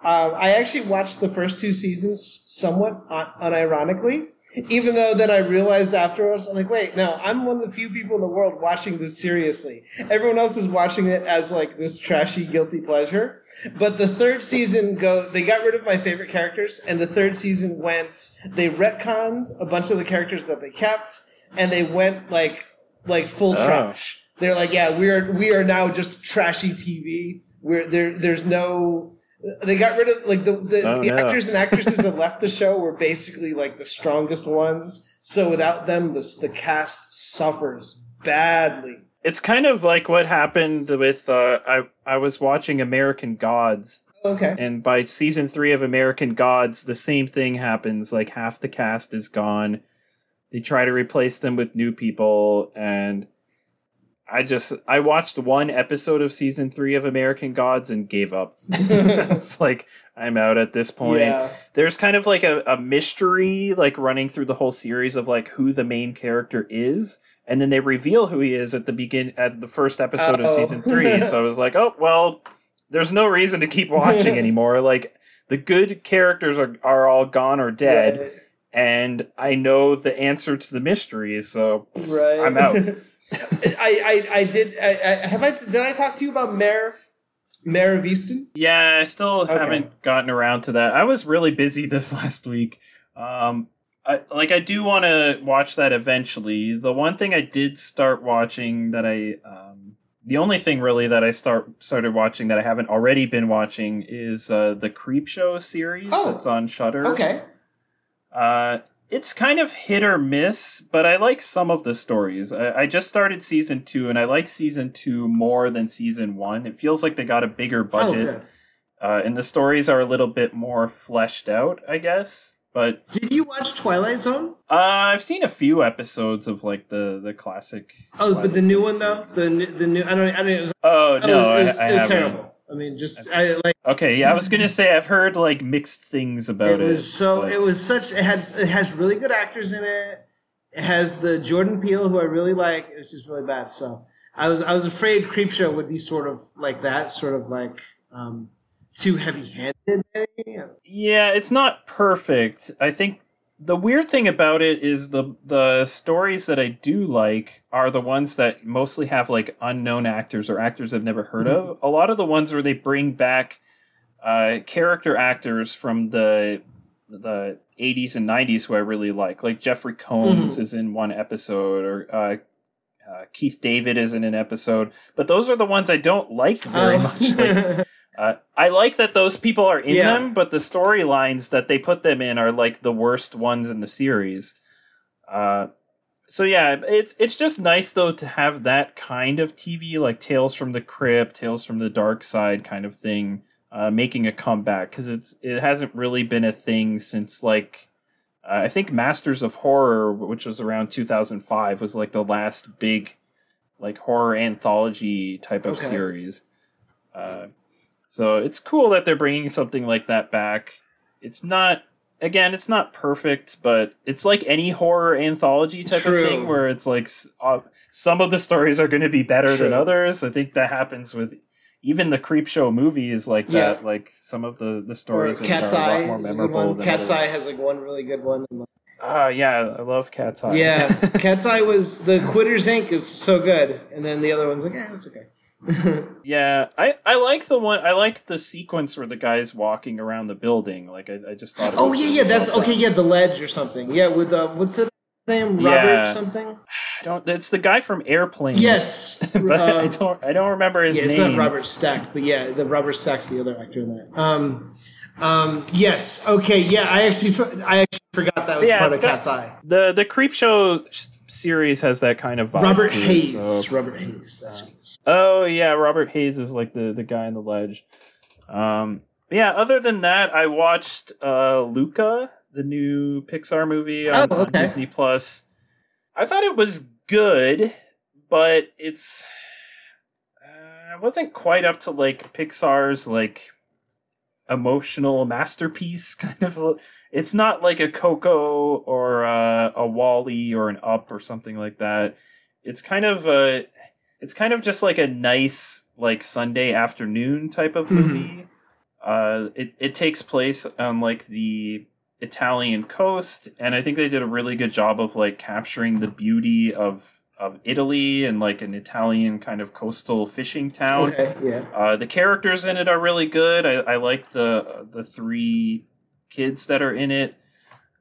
um, I actually watched the first two seasons somewhat un- unironically even though then I realized afterwards, I'm like, wait, no, I'm one of the few people in the world watching this seriously. Everyone else is watching it as like this trashy, guilty pleasure. But the third season go, they got rid of my favorite characters, and the third season went, they retconned a bunch of the characters that they kept, and they went like, like full oh. trash. They're like, yeah, we are, we are now just trashy TV. We're there, there's no, they got rid of like the the, oh, the no. actors and actresses that left the show were basically like the strongest ones. So without them, the the cast suffers badly. It's kind of like what happened with uh, I I was watching American Gods. Okay. And by season three of American Gods, the same thing happens. Like half the cast is gone. They try to replace them with new people, and I just I watched one episode of season three of American Gods and gave up. it's like I'm out at this point. Yeah. There's kind of like a, a mystery like running through the whole series of like who the main character is, and then they reveal who he is at the begin at the first episode Uh-oh. of season three. so I was like, oh well, there's no reason to keep watching anymore. Like the good characters are are all gone or dead. Right. And I know the answer to the mystery, so right. I'm out. I, I, I did. I, I, have I did I talk to you about Mare Mayor of Easttown? Yeah, I still okay. haven't gotten around to that. I was really busy this last week. Um, I, like I do want to watch that eventually. The one thing I did start watching that I, um, the only thing really that I start started watching that I haven't already been watching is uh, the Creepshow series oh. that's on Shudder. Okay. Uh, it's kind of hit or miss, but I like some of the stories. I, I just started season two, and I like season two more than season one. It feels like they got a bigger budget, Oh, uh, and the stories are a little bit more fleshed out, I guess. But Did you watch Twilight Zone? uh, I've seen a few episodes of like the the classic. Oh, but the new Zone one though, the new- the new I don't I don't it was Oh oh, no, it was, it was, I, I it was terrible. I mean, just I like Okay, yeah, I was gonna say I've heard like mixed things about it it. was so but- it was such it has it has really good actors in it. It has the Jordan Peele who I really like. It was just really bad. So I was I was afraid Creepshow would be sort of like that, sort of like um too heavy handed. Yeah, it's not perfect. I think the weird thing about it is the the stories that I do like are the ones that mostly have like unknown actors or actors I've never heard of. A lot of the ones where they bring back uh, character actors from the the 80s and 90s who I really like. Like Jeffrey Combs is in one episode or uh, uh, Keith David is in an episode, but those are the ones I don't like very Oh. much. Like, uh, I like that those people are in Yeah. them, but the storylines that they put them in are like the worst ones in the series. Uh, so yeah, it's it's just nice though to have that kind of TV, like Tales from the Crypt, Tales from the Darkside, kind of thing, uh, making a comeback because it's it hasn't really been a thing since like uh, I think Masters of Horror, which was around 2005, was like the last big like horror anthology type of Okay. series. Uh, so it's cool that they're bringing something like that back. It's not again, it's not perfect, but it's like any horror anthology type True. of thing where it's like uh, some of the stories are going to be better than others. I think that happens with even the Creepshow movies like Yeah. that. Like some of the the Or stories Cat's are a lot Eye more is a good memorable. Cat's. Eye has like one really good one. Ah, yeah, I love Cat's Eye. Yeah, Cat's Eye was the Quitters Inc. is so good, and then the other one's like, yeah, it's okay. Yeah, I, I like the one. I like the sequence where the guy's walking around the building. Like I, I just thought. oh yeah, yeah, that's okay. Yeah, the ledge or something. Yeah, with uh, what's the name? Robert Yeah. something. I don't. It's the guy from Airplane. Yes, but I uh, don't. I don't remember his yeah, it's not Robert Stack, but yeah, the Robert Stack's the other actor in that. Um, um, yes, okay, yeah, I actually, I actually forgot that was Yeah, part of got- Cat's Eye. The the Creepshow series has that kind of vibe. Robert to it, Hays. so- Robert Hays. That's is. Oh yeah, Robert Hays is like the the guy on the ledge. Um, yeah. Other than that, I watched uh, Luca, the new Pixar movie on, Oh, on. Disney Plus. I thought it was good, but it's uh, it wasn't quite up to like Pixar's like emotional masterpiece kind of. It's not like a Coco or uh, a WALL-E or an Up or something like that. It's kind of a it's kind of just like a nice like Sunday afternoon type of Mhm. movie. Uh, it it takes place on like the Italian coast, and I think they did a really good job of like capturing the beauty of of Italy and like an Italian kind of coastal fishing town. Okay, yeah. Uh, the characters in it are really good. I, I like the the three kids that are in it.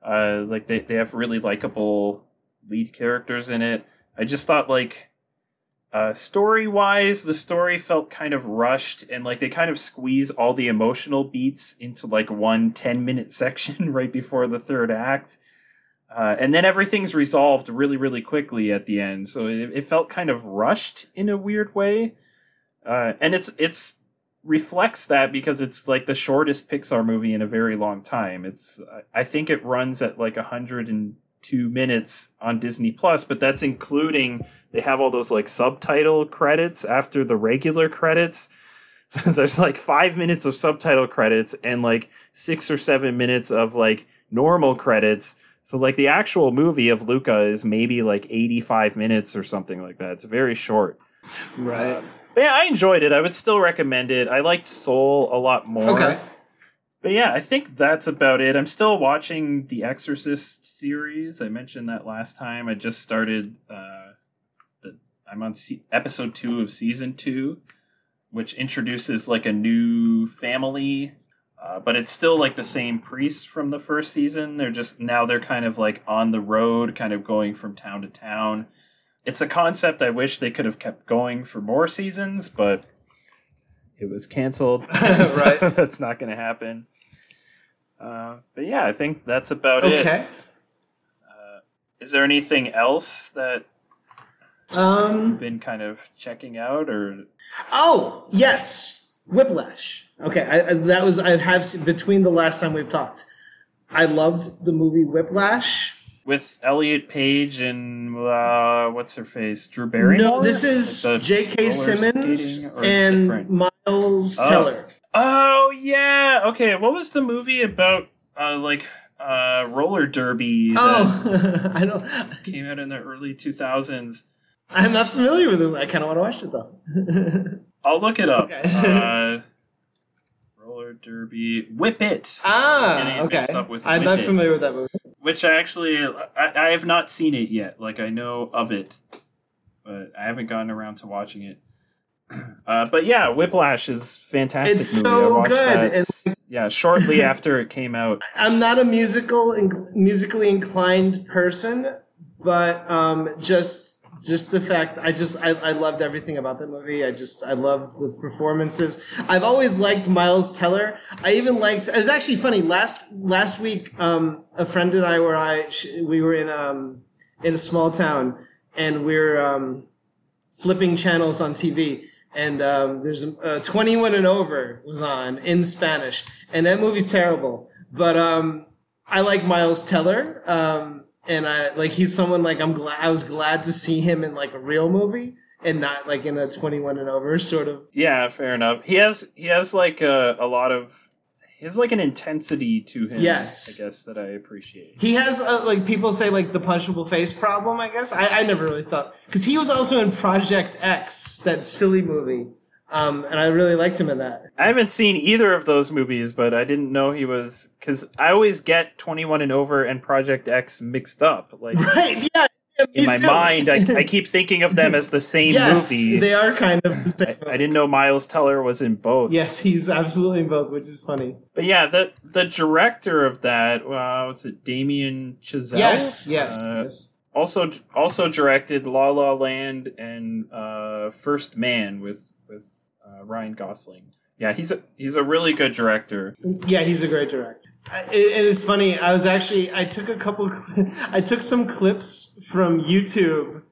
Uh, like they, they have really likable lead characters in it. I just thought like uh, story wise, the story felt kind of rushed and like they kind of squeeze all the emotional beats into like one 10 minute section right before the third act. Uh, and then everything's resolved really, really quickly at the end. So it, it felt kind of rushed in a weird way. Uh, and it's it's reflects that because it's like the shortest Pixar movie in a very long time. It's I think it runs at like 102 minutes on Disney Plus, but that's including they have all those like subtitle credits after the regular credits. So there's like 5 minutes of subtitle credits and like 6 or 7 minutes of like normal credits. So like the actual movie of Luca is maybe like 85 minutes or something like that. It's very short. Right. But yeah, I enjoyed it. I would still recommend it. I liked Soul a lot more. Okay. But yeah, I think that's about it. I'm still watching the Exorcist series. I mentioned that last time. I just started. Uh, the I'm on se- episode two of season two, which introduces like a new family, uh, but it's still like the same priests from the first season. They're just now they're kind of like on the road, kind of going from town to town. It's a concept I wish they could have kept going for more seasons, but it was canceled. So Right. that's not going to happen. Uh, but yeah, I think that's about it. Okay. Is there anything else that Um. you've been kind of checking out, or Oh yes, Whiplash. Okay, I, I, that was I have seen, between the last time we've talked. I loved the movie Whiplash. with Elliot Page and uh, what's her face, Drew Barry. No, this is Like J.K. Simmons and different? Miles Oh. Teller. Oh yeah. Okay. What was the movie about? Uh, like uh, roller derby that Oh, I don't. came out in the early two thousands. I'm not familiar with it. I kind of want to watch it though. I'll look it up. Okay. roller derby, Whip It. ah, okay. mixed up with I'm not It. familiar with that movie. which I actually I, I have not seen it yet. Like I know of it, but I haven't gotten around to watching it. Uh, but yeah, Whiplash is fantastic It's movie. so I watched good, that. yeah, shortly after it came out. I'm not a musical musically inclined person, but um, just just the fact I just I, I loved everything about that movie. I just I loved the performances. I've always liked Miles Teller. I even liked. It was actually funny last last week. Um, a friend and I were I we were in um in a small town and we are um, flipping channels on TV. And um, there's uh, 21 and over was on in Spanish, and that movie's terrible. But um, I like Miles Teller, um, and I like he's someone like I'm glad I was glad to see him in like a real movie and not like in a 21 and over sort of. Yeah, fair enough. He has he has like a, a lot of he has like an intensity to him. Yes. I guess that I appreciate. He has uh, like people say like the punchable face problem. I guess I, I never really thought because he was also in Project X, that silly movie, um, and I really liked him in that. I haven't seen either of those movies, but I didn't know he was because I always get Twenty One and Over and Project X mixed up. Like Right? Yeah. in my too. mind, I, I keep thinking of them as the same yes, movie. they are kind of the same. I, I didn't know Miles Teller was in both. Yes, he's absolutely in both, which is funny. But yeah, the the director of that, uh, what's it, Damien Chazelle? Yes, yes, Uh, yes. Also, also directed La La Land and uh, First Man with with uh, Ryan Gosling. Yeah, he's a he's a really good director. Yeah, he's a great director. I- It, is funny. I was actually I took a couple. I took some clips from YouTube,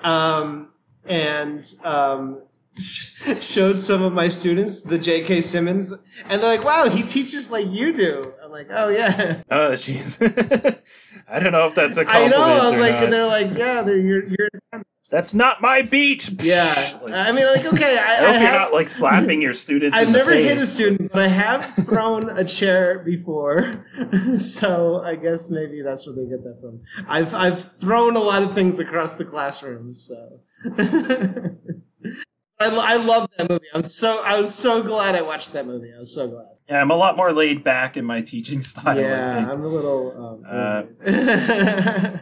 um, and um, showed some of my students the J.K. Simmons, and they're like, "Wow, he teaches like you do." Like, "Oh yeah." Oh, jeez. I don't know if that's a I compliment know. I was like, not. and they're like, "Yeah, they're, you're you're intense." That's not my beat. Yeah, Like, I mean, like, okay, I, I hope I you're not like slapping your students. I've in the never hit a student, but I have thrown a chair before, so I guess maybe that's where they get that from. I've I've thrown a lot of things across the classroom, so. I, lo- I love that movie. I'm so I was so glad I watched that movie. I was so glad. Yeah, I'm a lot more laid back in my teaching style. I yeah, think. I'm a little. Uh, Um,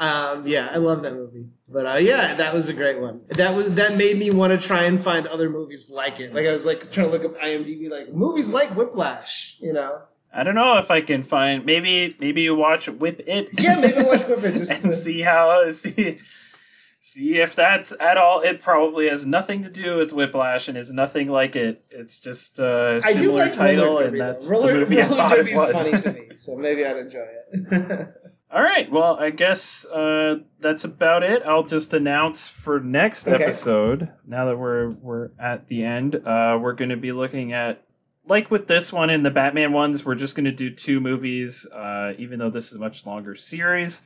um, yeah, I love that movie. But uh, yeah, that was a great one. That was that made me want to try and find other movies like it. Like I was like trying to look up IMDb, like movies like Whiplash. You know. I don't know if I can find. Maybe maybe you watch Whip It. Yeah, maybe watch Whiplash just and to- see how see see if that's at all. It probably has nothing to do with Whiplash and is nothing like it. It's just a I similar like title, and that's Roller, the movie I Roller thought it was. funny to me, so maybe I'd enjoy it. All right. Well, I guess uh, that's about it. I'll just announce for next Okay. episode. Now that we're we're at the end, uh, we're going to be looking at like with this one and the Batman ones. We're just going to do two movies, uh, even though this is a much longer series.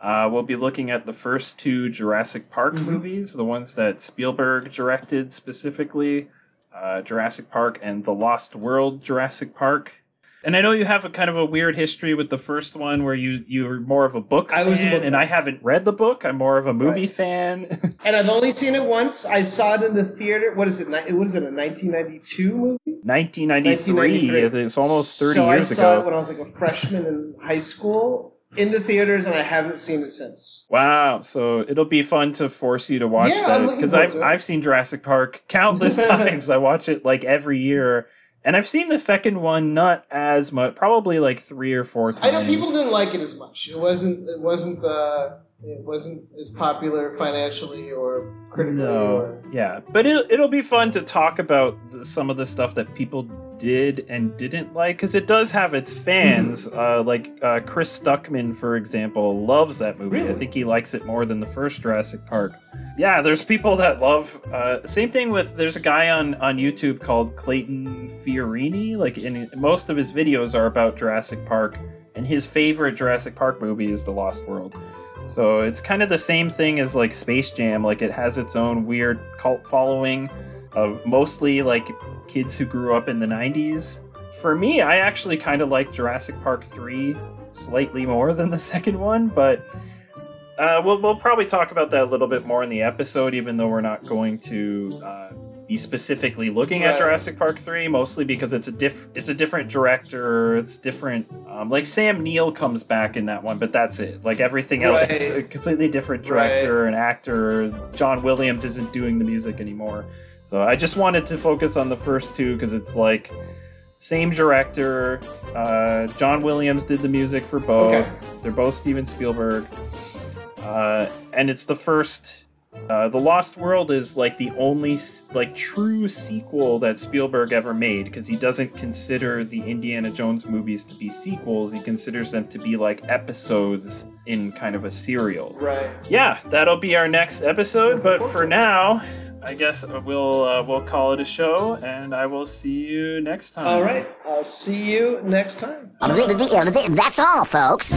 Uh, we'll be looking at the first two Jurassic Park Mm-hmm. movies, the ones that Spielberg directed specifically, uh, Jurassic Park and The Lost World Jurassic Park. And I know you have a kind of a weird history with the first one, where you you were more of a book I fan, was book and. I haven't read the book. I'm more of a movie Right. fan. and I've only seen it once. I saw it in the theater. What is it? What is it? A 1992 movie? 1993. 1993. It's almost 30 so years I saw ago. it when I was like a freshman in high school in the theaters, and I haven't seen it since. Wow! So it'll be fun to force you to watch Yeah, that because I've. I've seen Jurassic Park countless times. I watch it like every year, and I've seen the second one not as much, probably like three or four times. I know people didn't like it as much. It wasn't. It wasn't. Uh, it wasn't as popular financially or critically. No, Or, yeah, but it'll it'll be fun to talk about the, some of the stuff that people did and didn't like because it does have its fans. Uh, like uh, Chris Stuckman, for example, loves that movie. Really? I think he likes it more than the first Jurassic Park. Yeah, there's people that love. Uh, same thing with there's a guy on on YouTube called Clayton Fiorini. Like, in most of his videos are about Jurassic Park, and his favorite Jurassic Park movie is The Lost World. So it's kind of the same thing as like Space Jam. Like, it has its own weird cult following of mostly like kids who grew up in the 90s. For me, I actually kind of like Jurassic Park 3 slightly more than the second one, but uh, we'll, we'll probably talk about that a little bit more in the episode, even though we're not going to uh, be specifically looking at Jurassic Park 3, mostly because it's a diff it's a different director, it's different. Um, like Sam Neill comes back in that one, but that's it. Like everything else, it's a completely different director and actor. John Williams isn't doing the music anymore. So I just wanted to focus on the first two because it's like same director. Uh, John Williams did the music for both. They're both Steven Spielberg, uh, and it's the first. Uh, the Lost World is like the only like true sequel that Spielberg ever made because he doesn't consider the Indiana Jones movies to be sequels. He considers them to be like episodes in kind of a serial Right. yeah, that'll be our next episode. But for now, I guess we'll uh, we'll call it a show, and I will see you next time. All right. I'll see you next time. That's all, folks.